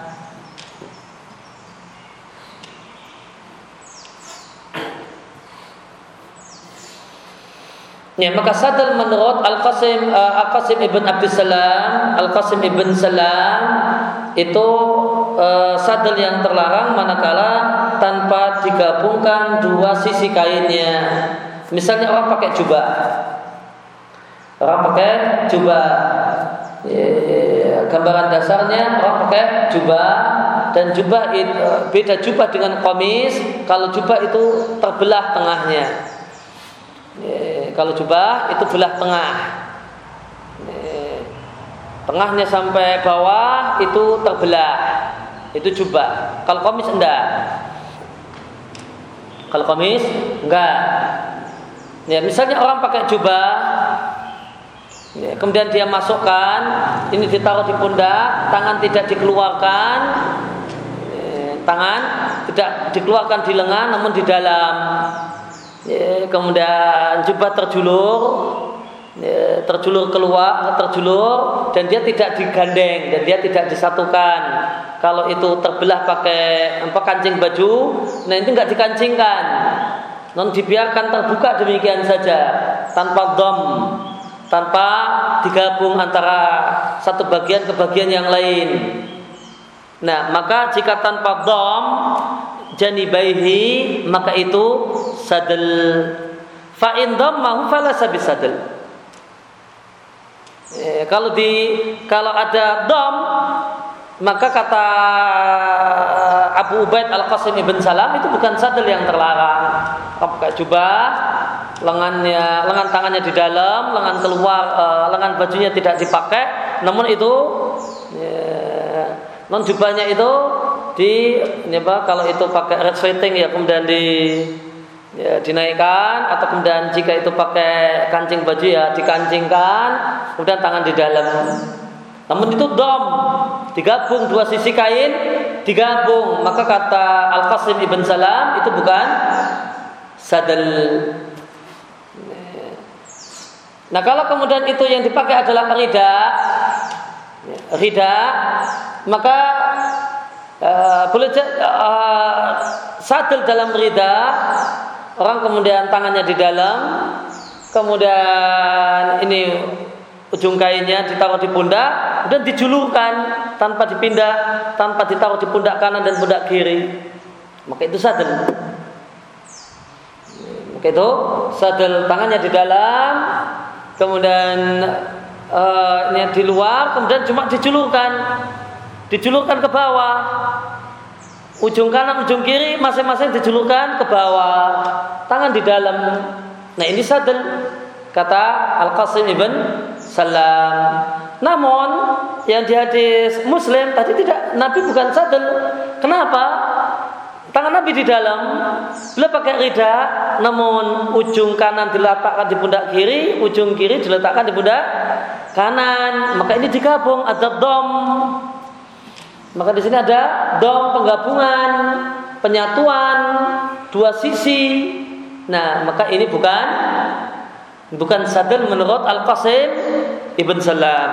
Ya, maka sadal menurut Al-Qasim uh, Al-Qasim ibn Al-Qasim ibn Salam itu uh, sadal yang terlarang manakala tanpa digabungkan dua sisi kainnya. Misalnya orang pakai jubah. Orang pakai jubah. Ya, gambaran dasarnya orang pakai jubah dan jubah itu beda jubah dengan komis. Kalau jubah itu terbelah tengahnya. Ya, kalau jubah itu belah tengah. Tengahnya sampai bawah itu terbelah. Itu jubah. Kalau komis enggak. Kalau komis enggak. Ya, misalnya orang pakai jubah ya, kemudian dia masukkan ini ditaruh di pundak tangan tidak dikeluarkan ya, tangan tidak dikeluarkan di lengan namun di dalam ya, kemudian jubah terjulur. Ya, terjulur keluar terjulur dan dia tidak digandeng dan dia tidak disatukan. Kalau itu terbelah pakai apa kancing baju nah itu nggak dikancingkan. Non dibiarkan terbuka demikian saja tanpa dom tanpa digabung antara satu bagian ke bagian yang lain. Nah maka jika tanpa dom janibaihi maka itu sadal fa in dhammahu fala sadal eh, kalau di kalau ada dom maka kata Abu Ubaid Al Qasim ibn Salam itu bukan sadel yang terlarang. Pakai jubah, lengannya, lengan tangannya di dalam, lengan keluar, uh, lengan bajunya tidak dipakai. Namun itu, ya, non jubahnya itu di apa kalau itu pakai red sweating ya kemudian di ya, dinaikkan atau kemudian jika itu pakai kancing baju ya dikancingkan kemudian tangan di dalam. Namun itu dom digabung dua sisi kain digabung. Maka kata Al Qasim ibn Salam itu bukan sadal. Nah kalau kemudian itu yang dipakai adalah rida, rida, maka uh, boleh uh, sadel dalam rida orang kemudian tangannya di dalam, kemudian ini ujung kainnya ditaruh di pundak dan dijulurkan tanpa dipindah, tanpa ditaruh di pundak kanan dan pundak kiri. Maka itu sadel. Maka itu sadel tangannya di dalam, kemudian uh, ini di luar, kemudian cuma dijulurkan, dijulurkan ke bawah. Ujung kanan, ujung kiri masing-masing dijulurkan ke bawah. Tangan di dalam. Nah ini sadel kata Al Qasim ibn Salam. Namun yang di hadis Muslim tadi tidak Nabi bukan sadel. Kenapa? Tangan Nabi di dalam, beliau pakai rida, namun ujung kanan diletakkan di pundak kiri, ujung kiri diletakkan di pundak kanan. Maka ini digabung ada dom. Maka di sini ada dom penggabungan, penyatuan dua sisi. Nah, maka ini bukan bukan sadel menurut Al Qasim ibn Salam.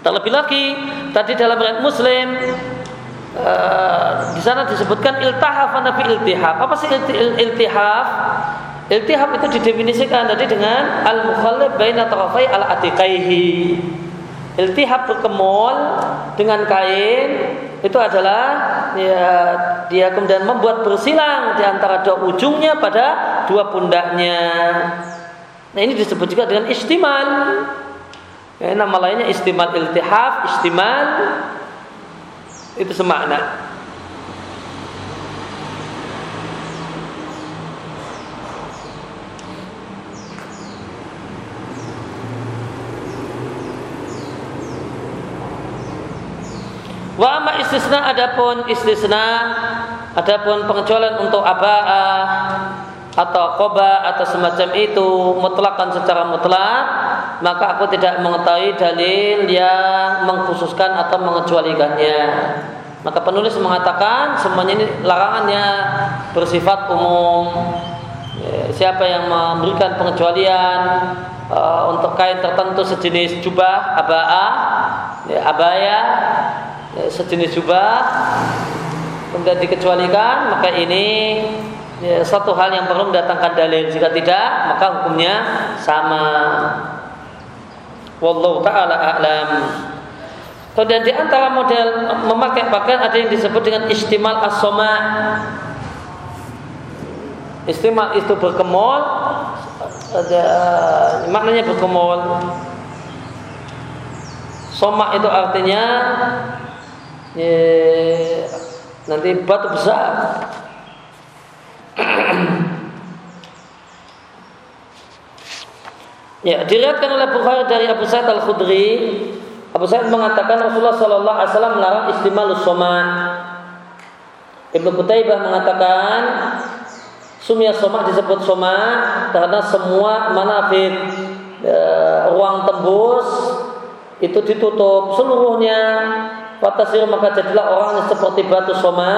Terlebih lagi tadi dalam riwayat Muslim uh, di sana disebutkan iltihaf nabi iltihaf. Apa sih iltihaf? Iltihaf itu didefinisikan tadi dengan al mukhallib baina tarafai al atiqaihi. Iltihaf berkemul dengan kain itu adalah ya, dia kemudian membuat bersilang di antara dua ujungnya pada dua pundaknya. Nah ini disebut juga dengan istimal. Ya, nama lainnya istimal iltihaf, istimal itu semakna. Wa amma istisna adapun istisna adapun pengecualian untuk aba'ah atau koba atau semacam itu mutlakan secara mutlak maka aku tidak mengetahui dalil yang mengkhususkan atau mengecualikannya. Maka penulis mengatakan semuanya ini larangannya bersifat umum. Ya, siapa yang memberikan pengecualian uh, untuk kain tertentu sejenis jubah abaa ya, abaya ya, sejenis jubah kemudian dikecualikan maka ini ya, satu hal yang perlu mendatangkan dalil. Jika tidak maka hukumnya sama. Wallahu taala a'lam. Kemudian di antara model memakai pakaian ada yang disebut dengan istimal as-soma. Istimal itu berkemul ada maknanya berkemul soma itu artinya ya, nanti batu besar. Ya, diriatkan oleh Bukhari dari Abu Sa'id Al-Khudri, Abu Sa'id mengatakan Rasulullah sallallahu alaihi wasallam melarang istimalus soma. Ibnu Qutaibah mengatakan sumya soma disebut soma karena semua manafid e, ruang tembus itu ditutup seluruhnya Watasir maka jadilah orang yang seperti batu soma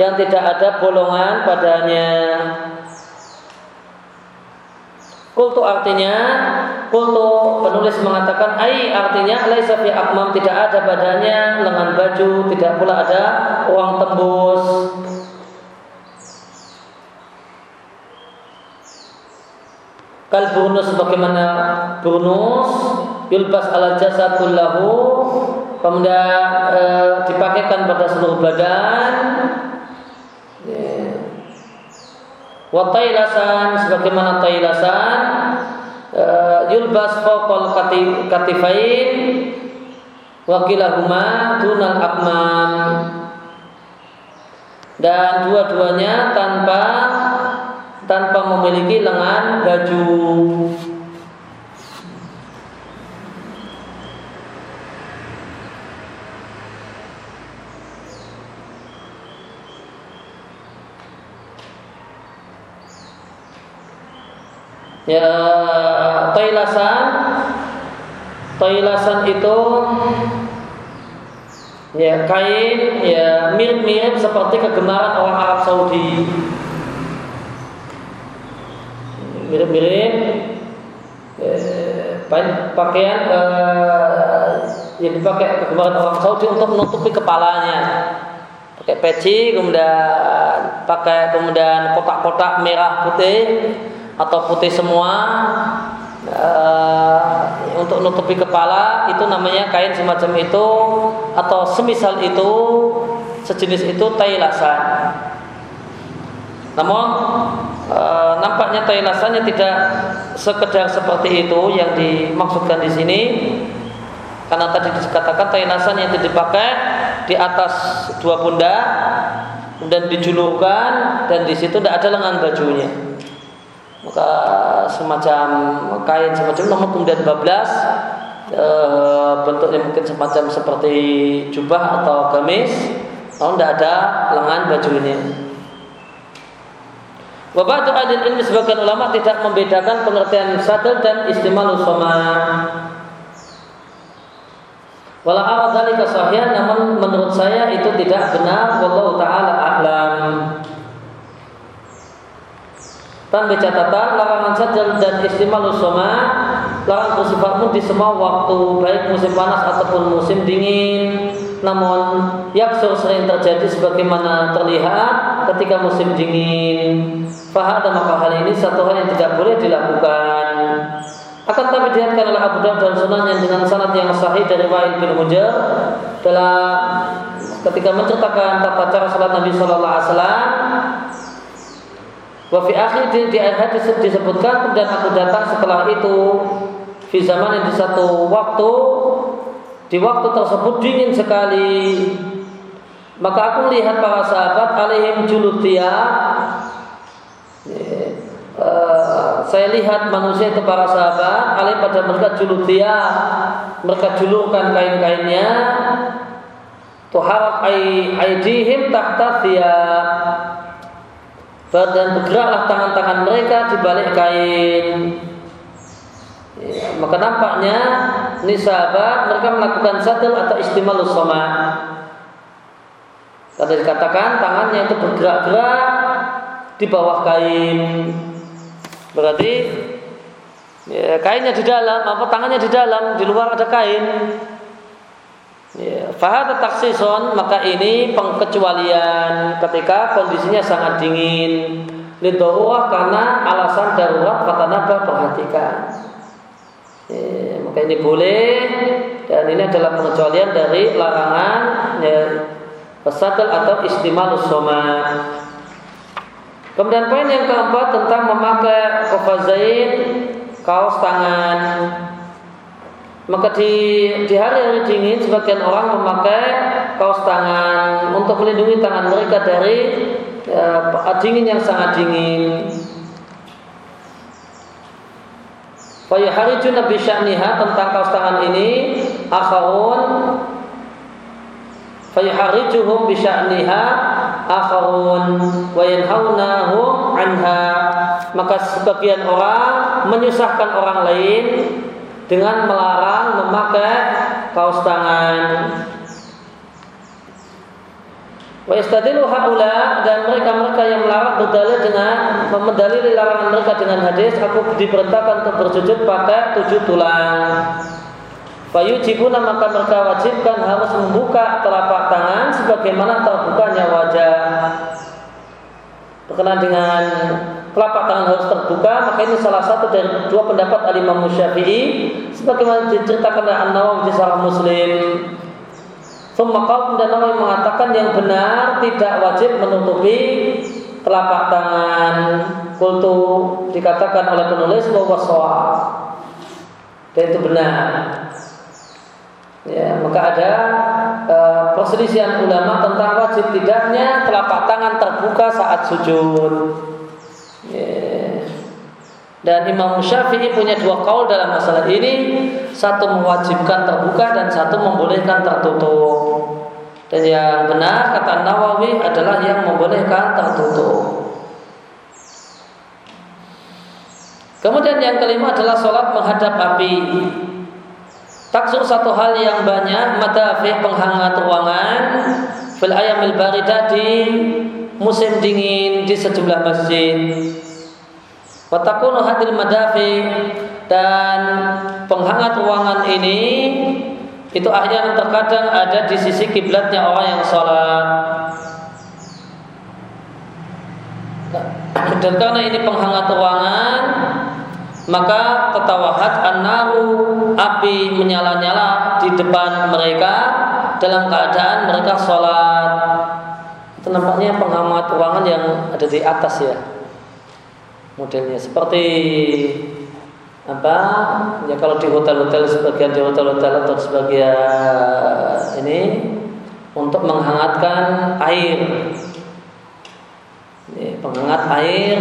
yang tidak ada bolongan padanya. Kultu artinya Kultu penulis mengatakan Ai artinya Laisa fi akmam tidak ada badannya Lengan baju Tidak pula ada uang tembus Kal burnus bagaimana burnus Yulbas ala jasa kullahu kemudian e, dipakaikan pada seluruh badan wa tailasan sebagaimana tailasan e, yulbas fawqal katifain wa kilahuma dunal akmam. Dan dua-duanya tanpa tanpa memiliki lengan baju ya toilasan toilasan itu ya kain ya mirip-mirip seperti kegemaran orang Arab Saudi. Mirip-mirip eh, pakaian eh, yang dipakai kegemaran orang Saudi untuk menutupi kepalanya. Pakai peci kemudian pakai kemudian kotak-kotak merah putih atau putih semua uh, untuk menutupi kepala itu namanya kain semacam itu atau semisal itu sejenis itu tailasan namun e, nampaknya tailasannya tidak sekedar seperti itu yang dimaksudkan di sini. Karena tadi dikatakan tailasan yang dipakai di atas dua pundak dan dijulurkan dan di situ tidak ada lengan bajunya maka semacam kain semacam namun kemudian bablas e, bentuknya mungkin semacam seperti jubah atau gamis namun tidak ada lengan bajunya Wabatu adil ini sebagian ulama tidak membedakan pengertian sadel dan istimal usoma. Walau arad dzalika namun menurut saya itu tidak benar wallahu taala a'lam. Tanpa catatan larangan sadel dan istimal usoma larangan bersifat di semua waktu baik musim panas ataupun musim dingin. Namun yaksur sering terjadi sebagaimana terlihat ketika musim dingin. Fahada maka hal ini satu hal yang tidak boleh dilakukan. Akan tapi dilihatkan oleh Abu Dawud dan Sunan yang dengan sanad yang sahih dari Wa'il bin Hujr dalam ketika menceritakan tata cara salat Nabi Shallallahu Alaihi Wasallam Wa fi akhir di, di hadis disebutkan kemudian aku datang setelah itu di zaman yang di satu waktu di waktu tersebut dingin sekali. Maka aku melihat para sahabat alaihim julutia. Uh, saya lihat manusia itu para sahabat alaih pada mereka julutia mereka julurkan kain-kainnya tuharak aidihim tahta dan bergeraklah tangan-tangan mereka di balik kain Ya, maka nampaknya ini sahabat mereka melakukan sadel atau istimalus soma. Kata dikatakan tangannya itu bergerak-gerak di bawah kain. Berarti ya, kainnya di dalam, apa tangannya di dalam, di luar ada kain. Ya, Fahad taksison maka ini pengkecualian ketika kondisinya sangat dingin. Lidorah karena alasan darurat kata Nabi perhatikan. Ya, maka ini boleh dan ini adalah pengecualian dari larangan ya, pesadel atau istimal soma. Kemudian poin yang keempat tentang memakai kofazain kaos tangan. Maka di di hari-hari dingin sebagian orang memakai kaos tangan untuk melindungi tangan mereka dari ya, dingin yang sangat dingin. Fayuharijun Nabi Sya'niha tentang kaos tangan ini akharun. Fayuharijuhum bisya'niha akharun. Wa yanhaunahum anha. Maka sebagian orang menyusahkan orang lain dengan melarang memakai kaos tangan Wa haula dan mereka-mereka yang melarang berdalil dengan memendalili larangan mereka dengan hadis aku diperintahkan untuk bersujud pakai tujuh tulang. Fayujibuna maka mereka wajibkan harus membuka telapak tangan sebagaimana terbukanya wajah. Berkenaan dengan telapak tangan harus terbuka, maka ini salah satu dari dua pendapat Al-Imam Syafi'i sebagaimana diceritakan oleh An-Nawawi di Sarah Muslim Summa dan Nawawi mengatakan yang benar tidak wajib menutupi telapak tangan. Kultu dikatakan oleh penulis bahwa soal dan itu benar. Ya, maka ada e, perselisihan ulama tentang wajib tidaknya telapak tangan terbuka saat sujud. Dan Imam Syafi'i punya dua kaul dalam masalah ini satu mewajibkan terbuka dan satu membolehkan tertutup. Dan yang benar kata Nawawi adalah yang membolehkan tertutup. Kemudian yang kelima adalah sholat menghadap api. Taksur satu hal yang banyak madafi penghangat ruangan fil ayamil baridah di musim dingin di sejumlah masjid. Watakunu hadil madafi. Dan penghangat ruangan ini itu ahyan terkadang ada di sisi kiblatnya orang yang sholat. Dan karena ini penghangat ruangan maka tetawahat annahu api menyala-nyala di depan mereka dalam keadaan mereka sholat. Itu nampaknya penghangat ruangan yang ada di atas ya modelnya seperti apa? Ya kalau di hotel-hotel sebagian di hotel-hotel atau sebagian ini untuk menghangatkan air. Penghangat air.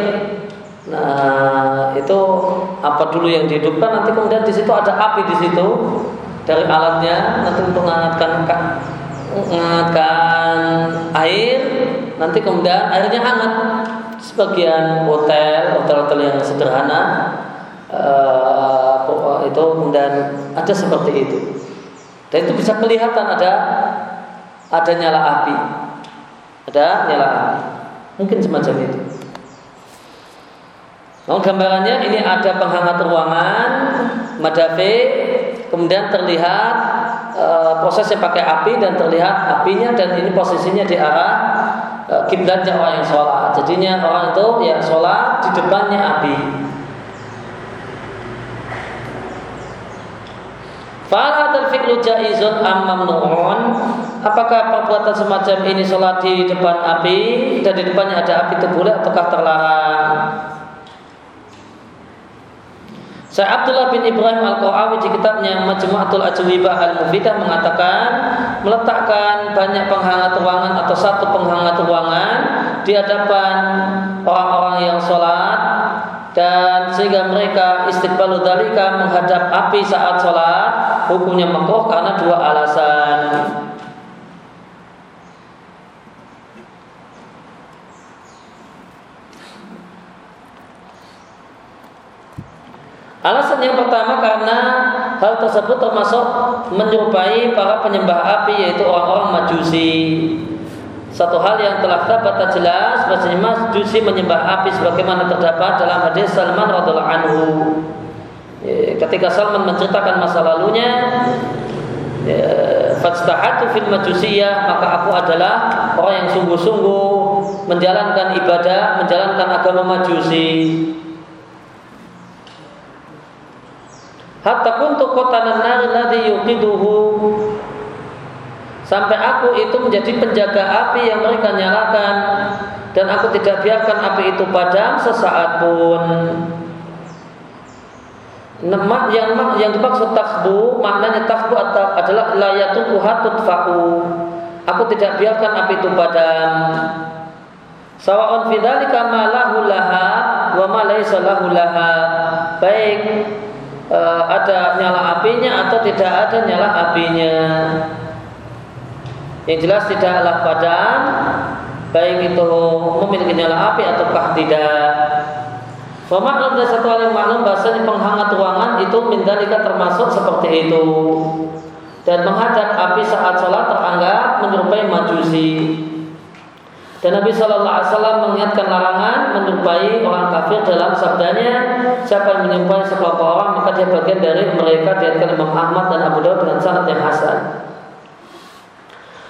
Nah itu apa dulu yang dihidupkan? Nanti kemudian di situ ada api di situ dari alatnya. Nanti untuk menghangatkan menghangatkan air. Nanti kemudian airnya hangat sebagian hotel hotel-hotel yang sederhana uh, itu kemudian ada seperti itu. Dan itu bisa kelihatan ada ada nyala api. Ada nyala api. Mungkin semacam itu. Nah, gambarannya ini ada penghangat ruangan, madafe, kemudian terlihat e, prosesnya pakai api dan terlihat apinya dan ini posisinya di arah kiblatnya orang yang sholat. Jadinya orang itu ya sholat di depannya api. Fala al-fi'lu jaizun am mamnu'un? Apakah perbuatan semacam ini sholat di depan api dan di depannya ada api itu boleh ataukah terlarang? Saya Abdullah bin Ibrahim Al-Qawawi di kitabnya Majmu'atul Ajwibah Al-Mufidah mengatakan meletakkan banyak penghangat ruangan atau satu penghangat ruangan di hadapan orang-orang yang sholat dan sehingga mereka istiqbalu dalika menghadap api saat sholat hukumnya makruh karena dua alasan. Alasan yang pertama karena hal tersebut termasuk menyerupai para penyembah api yaitu orang-orang Majusi. Satu hal yang telah dapat jelas bahwasanya Majusi menyembah api sebagaimana terdapat dalam hadis Salman radhiallahu anhu. Ya, ketika Salman menceritakan masa lalunya ya, Fastahatu fil majusiyah Maka aku adalah orang yang sungguh-sungguh Menjalankan ibadah Menjalankan agama majusi Hatta kuntu kotanan nar ladhi yuqiduhu Sampai aku itu menjadi penjaga api yang mereka nyalakan Dan aku tidak biarkan api itu padam sesaat pun Mak yang yang dimaksud tasbu maknanya tasbu adalah layatu fa'u. Aku tidak biarkan api itu padam. Sawaun fidzalika ma lahu laha wa ma laisa lahu laha. Baik e, ada nyala apinya atau tidak ada nyala apinya. Yang jelas tidaklah padam baik itu memiliki nyala api ataukah tidak. Pemaklum dan satu hal yang maklum bahasanya penghangat ruangan itu mindalika termasuk seperti itu dan menghadap api saat sholat teranggap menyerupai majusi. Dan Nabi Shallallahu Alaihi Wasallam mengingatkan larangan menyerupai orang kafir dalam sabdanya siapa yang menyerupai sekelompok orang maka dia bagian dari mereka diatkan Imam Ahmad dan Abu Dawud dengan sanad yang hasan.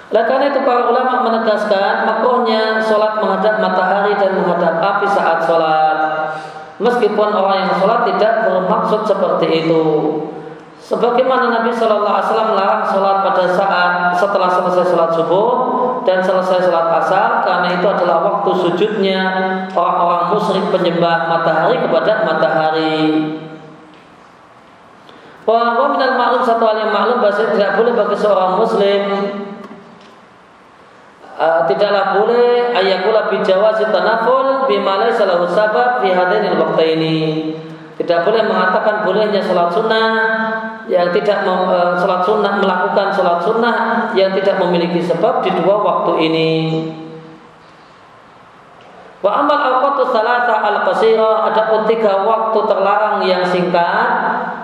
Oleh karena itu para ulama menegaskan makrohnya sholat menghadap matahari dan menghadap api saat sholat. Meskipun orang yang sholat tidak bermaksud seperti itu. Sebagaimana Nabi Shallallahu Alaihi Wasallam melarang sholat pada saat setelah selesai sholat subuh dan selesai sholat asar karena itu adalah waktu sujudnya orang-orang musyrik penyembah matahari kepada matahari. Bahwa minal maklum satu hal yang maklum bahasa tidak boleh bagi seorang muslim uh, tidaklah boleh ayakula bijawazi tanaful bima laysa lahu sabab fi hadainil ini. Tidak boleh mengatakan bolehnya salat sunnah yang tidak mem, uh, salat sunnah melakukan salat sunnah yang tidak memiliki sebab di dua waktu ini. Wa amal awqatu salasa al qasira adapun tiga waktu terlarang yang singkat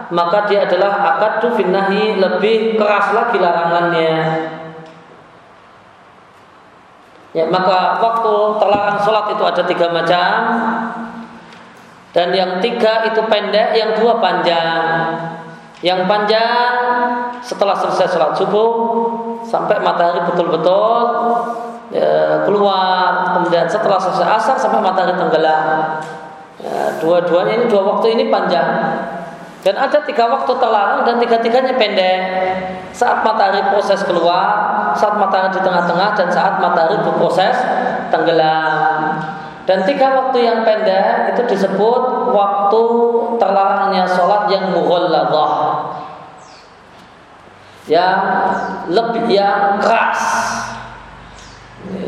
maka dia adalah akadu finnahi lebih keras lagi larangannya. Ya, maka waktu terlarang sholat itu ada tiga macam dan yang tiga itu pendek, yang dua panjang. Yang panjang setelah selesai sholat subuh sampai matahari betul-betul ya, keluar. Kemudian setelah selesai asar sampai matahari tenggelam. Ya, dua-duanya ini dua waktu ini panjang. Dan ada tiga waktu terlarang dan tiga-tiganya pendek. Saat matahari proses keluar saat matahari di tengah-tengah dan saat matahari berproses tenggelam dan tiga waktu yang pendek itu disebut waktu terlarangnya sholat yang mughalladah yang lebih yang keras.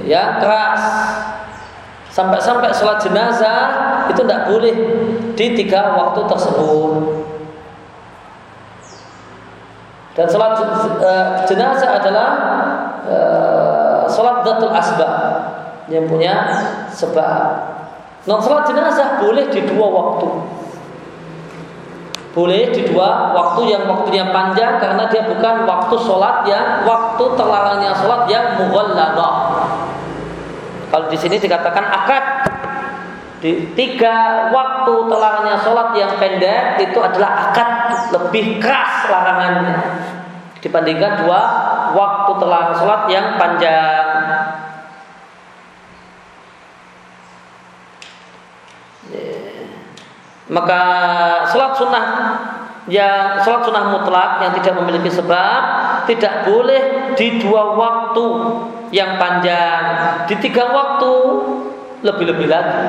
Ya keras. Sampai-sampai sholat jenazah itu tidak boleh di tiga waktu tersebut. Dan sholat uh, jenazah adalah uh, sholat datul asbab yang punya sebab non sholat jenazah boleh di dua waktu boleh di dua waktu yang waktunya panjang karena dia bukan waktu sholat yang waktu terlarangnya sholat yang mughalladah. Kalau di sini dikatakan akad di tiga waktu terlarangnya sholat yang pendek itu adalah akad lebih keras larangannya dibandingkan dua waktu terlarang sholat yang panjang. Maka sholat sunnah yang sholat sunnah mutlak yang tidak memiliki sebab tidak boleh di dua waktu yang panjang, di tiga waktu lebih-lebih lagi.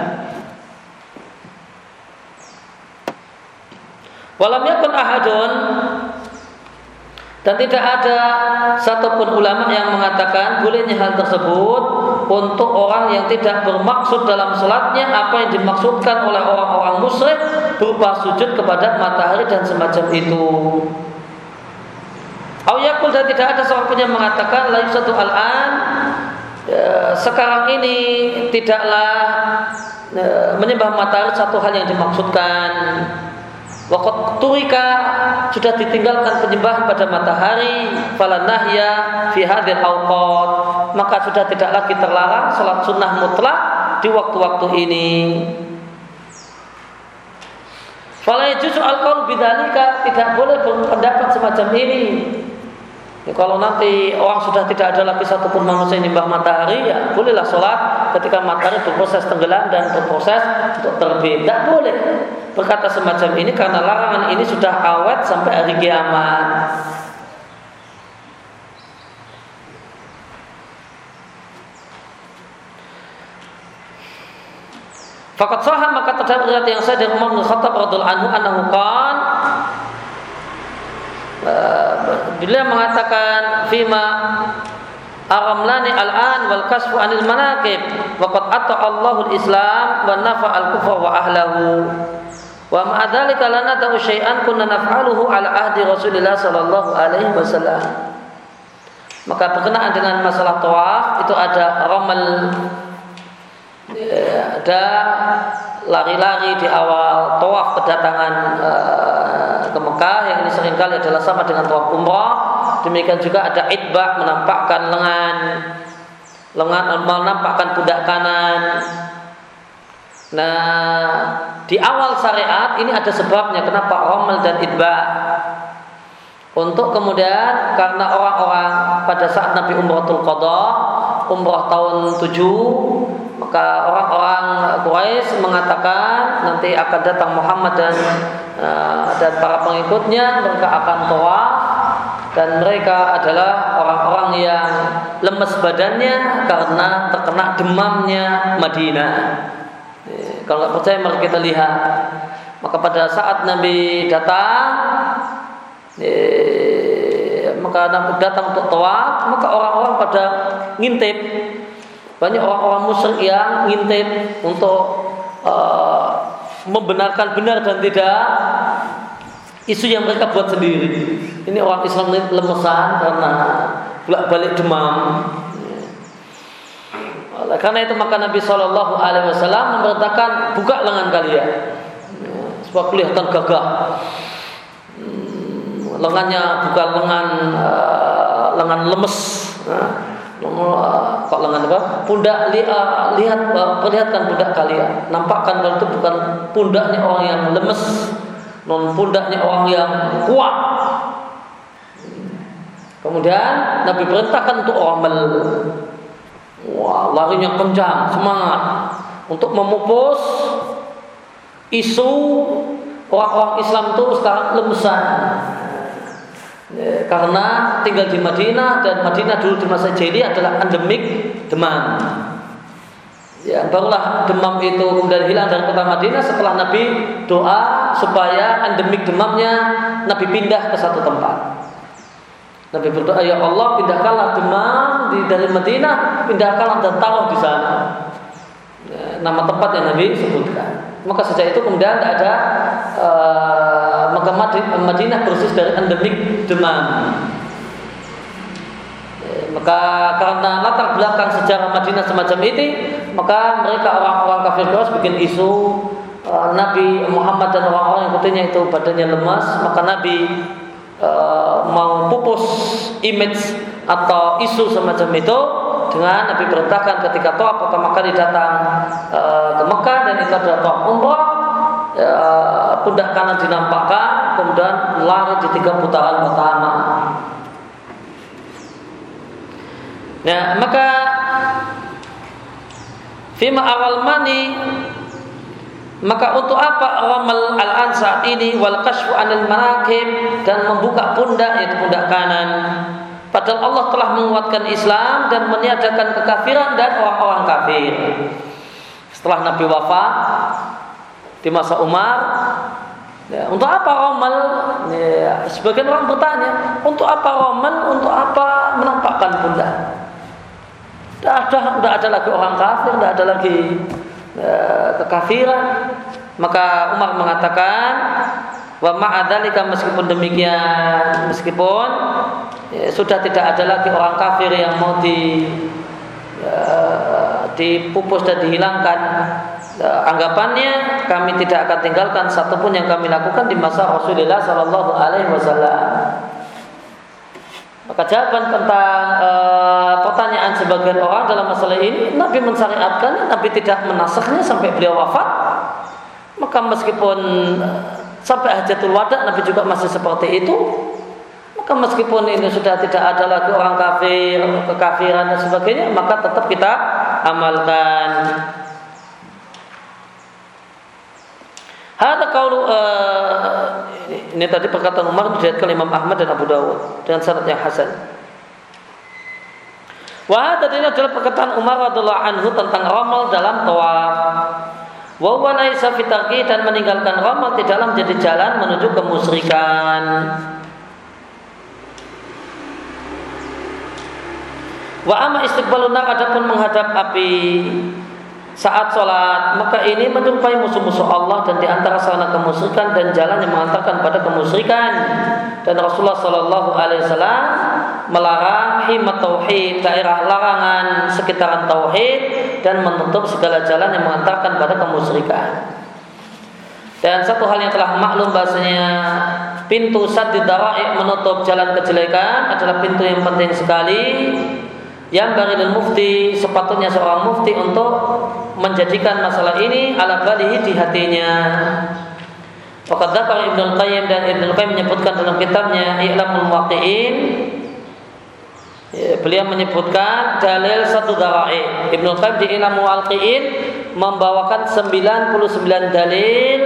Walam yakun ahadun dan tidak ada satupun ulama yang mengatakan bolehnya hal tersebut untuk orang yang tidak bermaksud dalam sholatnya apa yang dimaksudkan oleh orang-orang musyrik berupa sujud kepada matahari dan semacam itu. Awyakul dan tidak ada seorang pun yang mengatakan lain satu al-an ya, sekarang ini tidaklah ya, menyembah matahari satu hal yang dimaksudkan Waktu turika sudah ditinggalkan penyembahan pada matahari falanahya fi hadil awqat maka sudah tidak lagi terlarang salat sunnah mutlak di waktu-waktu ini. Falai justru al bidalika tidak boleh berpendapat semacam ini. Ya, kalau nanti orang sudah tidak ada lagi satupun manusia yang nyembah matahari, ya bolehlah sholat ketika matahari berproses tenggelam dan berproses untuk terbit. Tidak boleh berkata semacam ini karena larangan ini sudah awet sampai hari kiamat. Fakat saham maka terdapat yang saya dari Umar bin Khattab radhiallahu anhu annahu Eh, beliau mengatakan fima aramlani al-an wal kasfu anil manaqib wa qad ata Allahul Islam wa nafa al-kufra wa ahlahu. Wa ma dzalika lana ta'u syai'an kunna naf'aluhu ala ahdi Rasulillah sallallahu alaihi wasallam. Maka berkenaan dengan masalah tawaf itu ada ramal eh, ada lari-lari di awal tawaf kedatangan uh, ke Mekah yang ini sering kali adalah sama dengan tawaf umrah. Demikian juga ada idbah menampakkan lengan, lengan menampakkan pundak kanan. Nah, di awal syariat ini ada sebabnya kenapa romal dan idbah. Untuk kemudian karena orang-orang pada saat Nabi Umratul Qadha, umrah tahun 7 maka orang-orang Quraisy mengatakan nanti akan datang Muhammad dan dan para pengikutnya mereka akan tawaf dan mereka adalah orang-orang yang lemes badannya karena terkena demamnya Madinah. Eh, kalau nggak percaya mari kita lihat. Maka pada saat Nabi datang, eh, maka Nabi datang untuk tawaf, maka orang-orang pada ngintip banyak orang-orang musyrik yang ngintip untuk membenarkan benar dan tidak isu yang mereka buat sendiri. Ini orang Islam ini lemesan karena bolak balik demam. Karena itu maka Nabi Shallallahu Alaihi Wasallam memerintahkan buka lengan kalian, supaya kelihatan gagah. Hmm, lengannya bukan lengan uh, lengan lemes. Nah, kok lengan apa? Pundak li, uh, lihat uh, perlihatkan pundak kalian. Nampakkan kalau itu bukan pundaknya orang yang lemes, non pundaknya orang yang kuat. Kemudian Nabi perintahkan untuk ramal. Wah, larinya kencang, semangat untuk memupus isu orang-orang Islam itu sekarang lemesan. Ya, karena tinggal di Madinah dan Madinah dulu di masa jahiliyah adalah endemik demam. Ya, barulah demam itu kemudian hilang dari kota Madinah setelah Nabi doa supaya endemik demamnya Nabi pindah ke satu tempat. Nabi berdoa, ya Allah pindahkanlah demam di, dari Madinah, pindahkanlah dan taruh di sana. Ya, nama tempat yang Nabi sebutkan. Maka sejak itu kemudian tidak ada uh, maka Madinah persis dari endemik demam. Maka karena latar belakang sejarah Madinah semacam ini, maka mereka orang-orang kafir Quraisy bikin isu uh, Nabi Muhammad dan orang-orang yang ikutinya itu badannya lemas, maka Nabi uh, mau pupus image atau isu semacam itu dengan Nabi perintahkan ketika toa pertama kali datang uh, ke Mekah dan itu adalah toa umrah uh, pundak kanan dinampakkan kemudian lari di tiga putaran pertama. Nah, maka fima awal mani maka untuk apa ramal al ansa ini wal kashfu anil manakib dan membuka pundak yaitu pundak kanan. Padahal Allah telah menguatkan Islam dan meniadakan kekafiran dan orang-orang kafir. Setelah Nabi wafat di masa Umar. Ya, untuk apa ramal ya, sebagian orang bertanya untuk apa ramal untuk apa menampakkan pundak tidak ada, tidak ada lagi orang kafir, tidak ada lagi e, kekafiran. Maka Umar mengatakan, wa ma'adalika meskipun demikian, meskipun ya, sudah tidak ada lagi orang kafir yang mau di e, dipupus dan dihilangkan anggapannya kami tidak akan tinggalkan satupun yang kami lakukan di masa Rasulullah Shallallahu Alaihi Wasallam. Maka jawaban tentang e, pertanyaan sebagian orang dalam masalah ini, Nabi mensyariatkan, Nabi tidak menasahnya sampai beliau wafat. Maka meskipun eh, sampai hajatul wada Nabi juga masih seperti itu. Maka meskipun ini sudah tidak ada lagi orang kafir, kekafiran dan sebagainya, maka tetap kita amalkan. Hada kaulu uh, ini, tadi perkataan Umar diriwayatkan Imam Ahmad dan Abu Dawud dengan sanad yang hasan. Wah, tadi adalah perkataan Umar radhiallahu anhu tentang ramal dalam tawaf. Wa huwa laisa dan meninggalkan ramal tidak dalam menjadi jalan menuju kemusyrikan. Wa amma istiqbalun adapun menghadap api saat sholat maka ini menyerupai musuh-musuh Allah dan di antara sarana kemusyrikan dan jalan yang mengantarkan pada kemusyrikan. Dan Rasulullah Shallallahu Alaihi Wasallam melarang himat tauhid daerah larangan sekitaran tauhid dan menutup segala jalan yang mengantarkan pada kemusyrikan. Dan satu hal yang telah maklum bahasanya pintu sadid menutup jalan kejelekan adalah pintu yang penting sekali yang bagi dan mufti sepatutnya seorang mufti untuk menjadikan masalah ini ala balihi di hatinya. Fakat Ibn Ibnu Qayyim dan Ibnu Qayyim menyebutkan dalam kitabnya I'lamul Muwaqqi'in ya, beliau menyebutkan dalil satu darai. Ibnu Qayyim di I'lamul Muwaqqi'in membawakan 99 dalil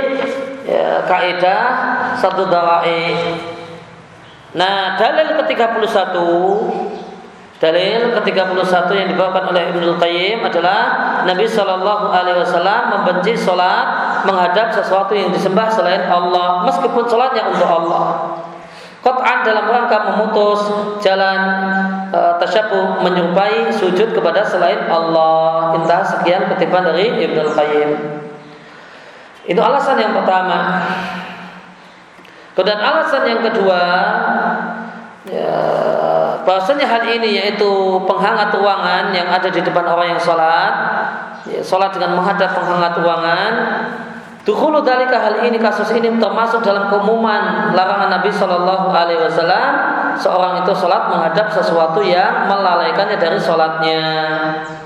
ya, kaidah satu darai. Nah, dalil ke-31 Dalil ke-31 yang dibawakan oleh Ibnu Qayyim adalah Nabi Shallallahu alaihi wasallam membenci salat menghadap sesuatu yang disembah selain Allah meskipun salatnya untuk Allah. Qat'an dalam rangka memutus jalan e, tasyabuh menyerupai sujud kepada selain Allah. Intah sekian kutipan dari Ibnu Qayyim. Itu alasan yang pertama. Kemudian alasan yang kedua ya, bahwasanya hal ini yaitu penghangat ruangan yang ada di depan orang yang sholat. Ya, sholat dengan menghadap penghangat ruangan. Dukhulu dalika hal ini kasus ini termasuk dalam keumuman larangan Nabi Shallallahu Alaihi Wasallam seorang itu sholat menghadap sesuatu yang melalaikannya dari sholatnya.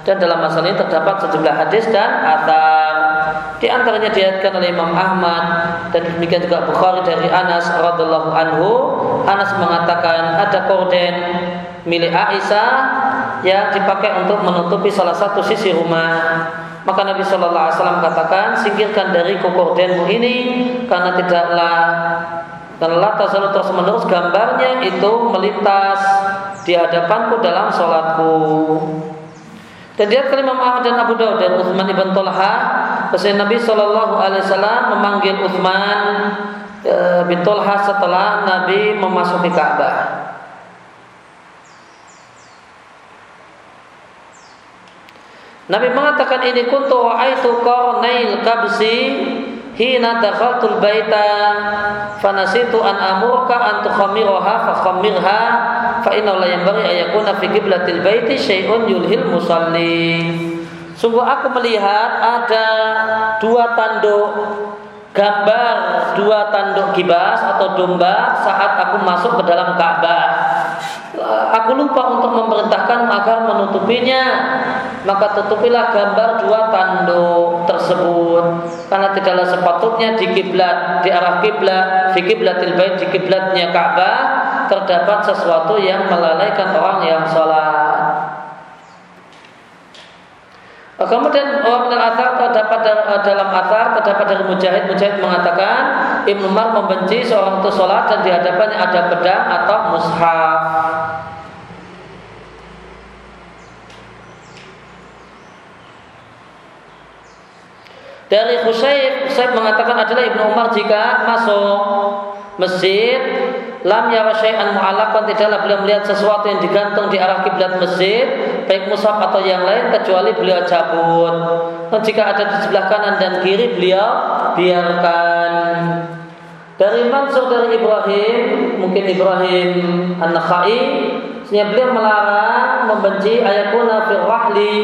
Dan dalam masalah ini terdapat sejumlah hadis dan atar di antaranya diatkan oleh Imam Ahmad dan demikian juga Bukhari dari Anas radhiallahu anhu Anas mengatakan ada korden milik Aisyah yang dipakai untuk menutupi salah satu sisi rumah. Maka Nabi Shallallahu Alaihi Wasallam katakan, singkirkan dari kordenmu ini karena tidaklah la tazalu terus menerus gambarnya itu melintas di hadapanku dalam sholatku. Dan dia Imam Ahmad dan Abu Dawud dan Uthman ibn Talha, Rasul Nabi Shallallahu Alaihi Wasallam memanggil Uthman e, bin Talha setelah Nabi memasuki Ka'bah. Nabi mengatakan ini kuntu wa'aitu qarnail kabsi hina dakhaltul baita fanasitu an amurka an tukhamiraha fa khamirha fa inna la yanbaghi an yakuna fi qiblatil baiti syai'un yulhil musalli. Sungguh aku melihat ada dua tanduk gambar dua tanduk kibas atau domba saat aku masuk ke dalam Ka'bah aku lupa untuk memerintahkan agar menutupinya. Maka tutupilah gambar dua tanduk tersebut. Karena tidaklah sepatutnya di kiblat di arah kiblat di kiblatil bait di kiblatnya Ka'bah terdapat sesuatu yang melalaikan orang yang sholat. Kemudian orang dalam atar terdapat dalam atar terdapat dari Mujahid Mujahid mengatakan Umar membenci seorang itu sholat dan di hadapannya ada pedang atau mushaf. Dari Husayb, Husayb mengatakan adalah Ibnu Umar jika masuk masjid lam yara syai'an mu'allaqan tidaklah beliau melihat sesuatu yang digantung di arah kiblat masjid baik mushaf atau yang lain kecuali beliau cabut. Dan jika ada di sebelah kanan dan kiri beliau biarkan. Dari Mansur dari Ibrahim, mungkin Ibrahim An-Nakhai, beliau melarang membenci ayakuna fil rahli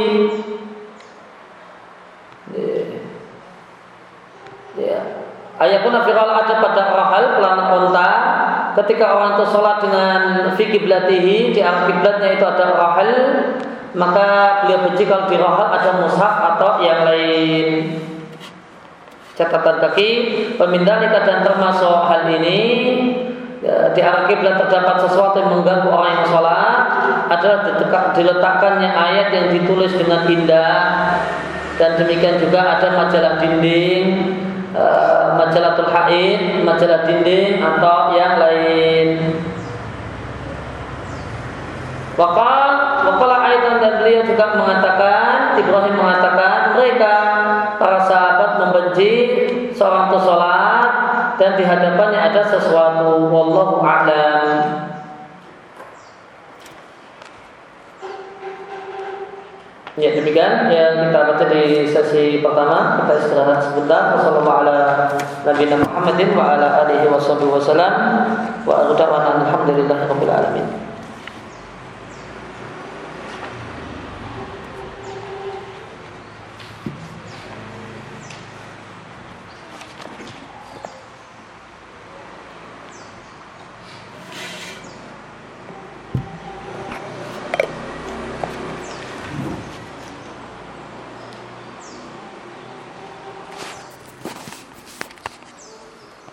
Ya. Ayatun viral ada pada rahal pelana onta. Ketika orang itu sholat dengan fikih belatihi di arah kiblatnya itu ada rahal maka beliau benci kalau di rahal ada mushaf atau yang lain. Catatan kaki pemindalika dan termasuk hal ini ya, di arah kiblat terdapat sesuatu yang mengganggu orang yang sholat adalah diletakkannya ayat yang ditulis dengan indah. Dan demikian juga ada majalah dinding uh, majalatul haid, majalah dinding atau yang lain. Wakal, wakala Aidan dan beliau juga mengatakan, Ibrahim mengatakan mereka para sahabat membenci seorang itu sholat dan di hadapannya ada sesuatu. Wallahu a'lam. Ya demikian yang kita baca di sesi pertama kita istirahat sebentar. Wassalamualaikum warahmatullahi wabarakatuh.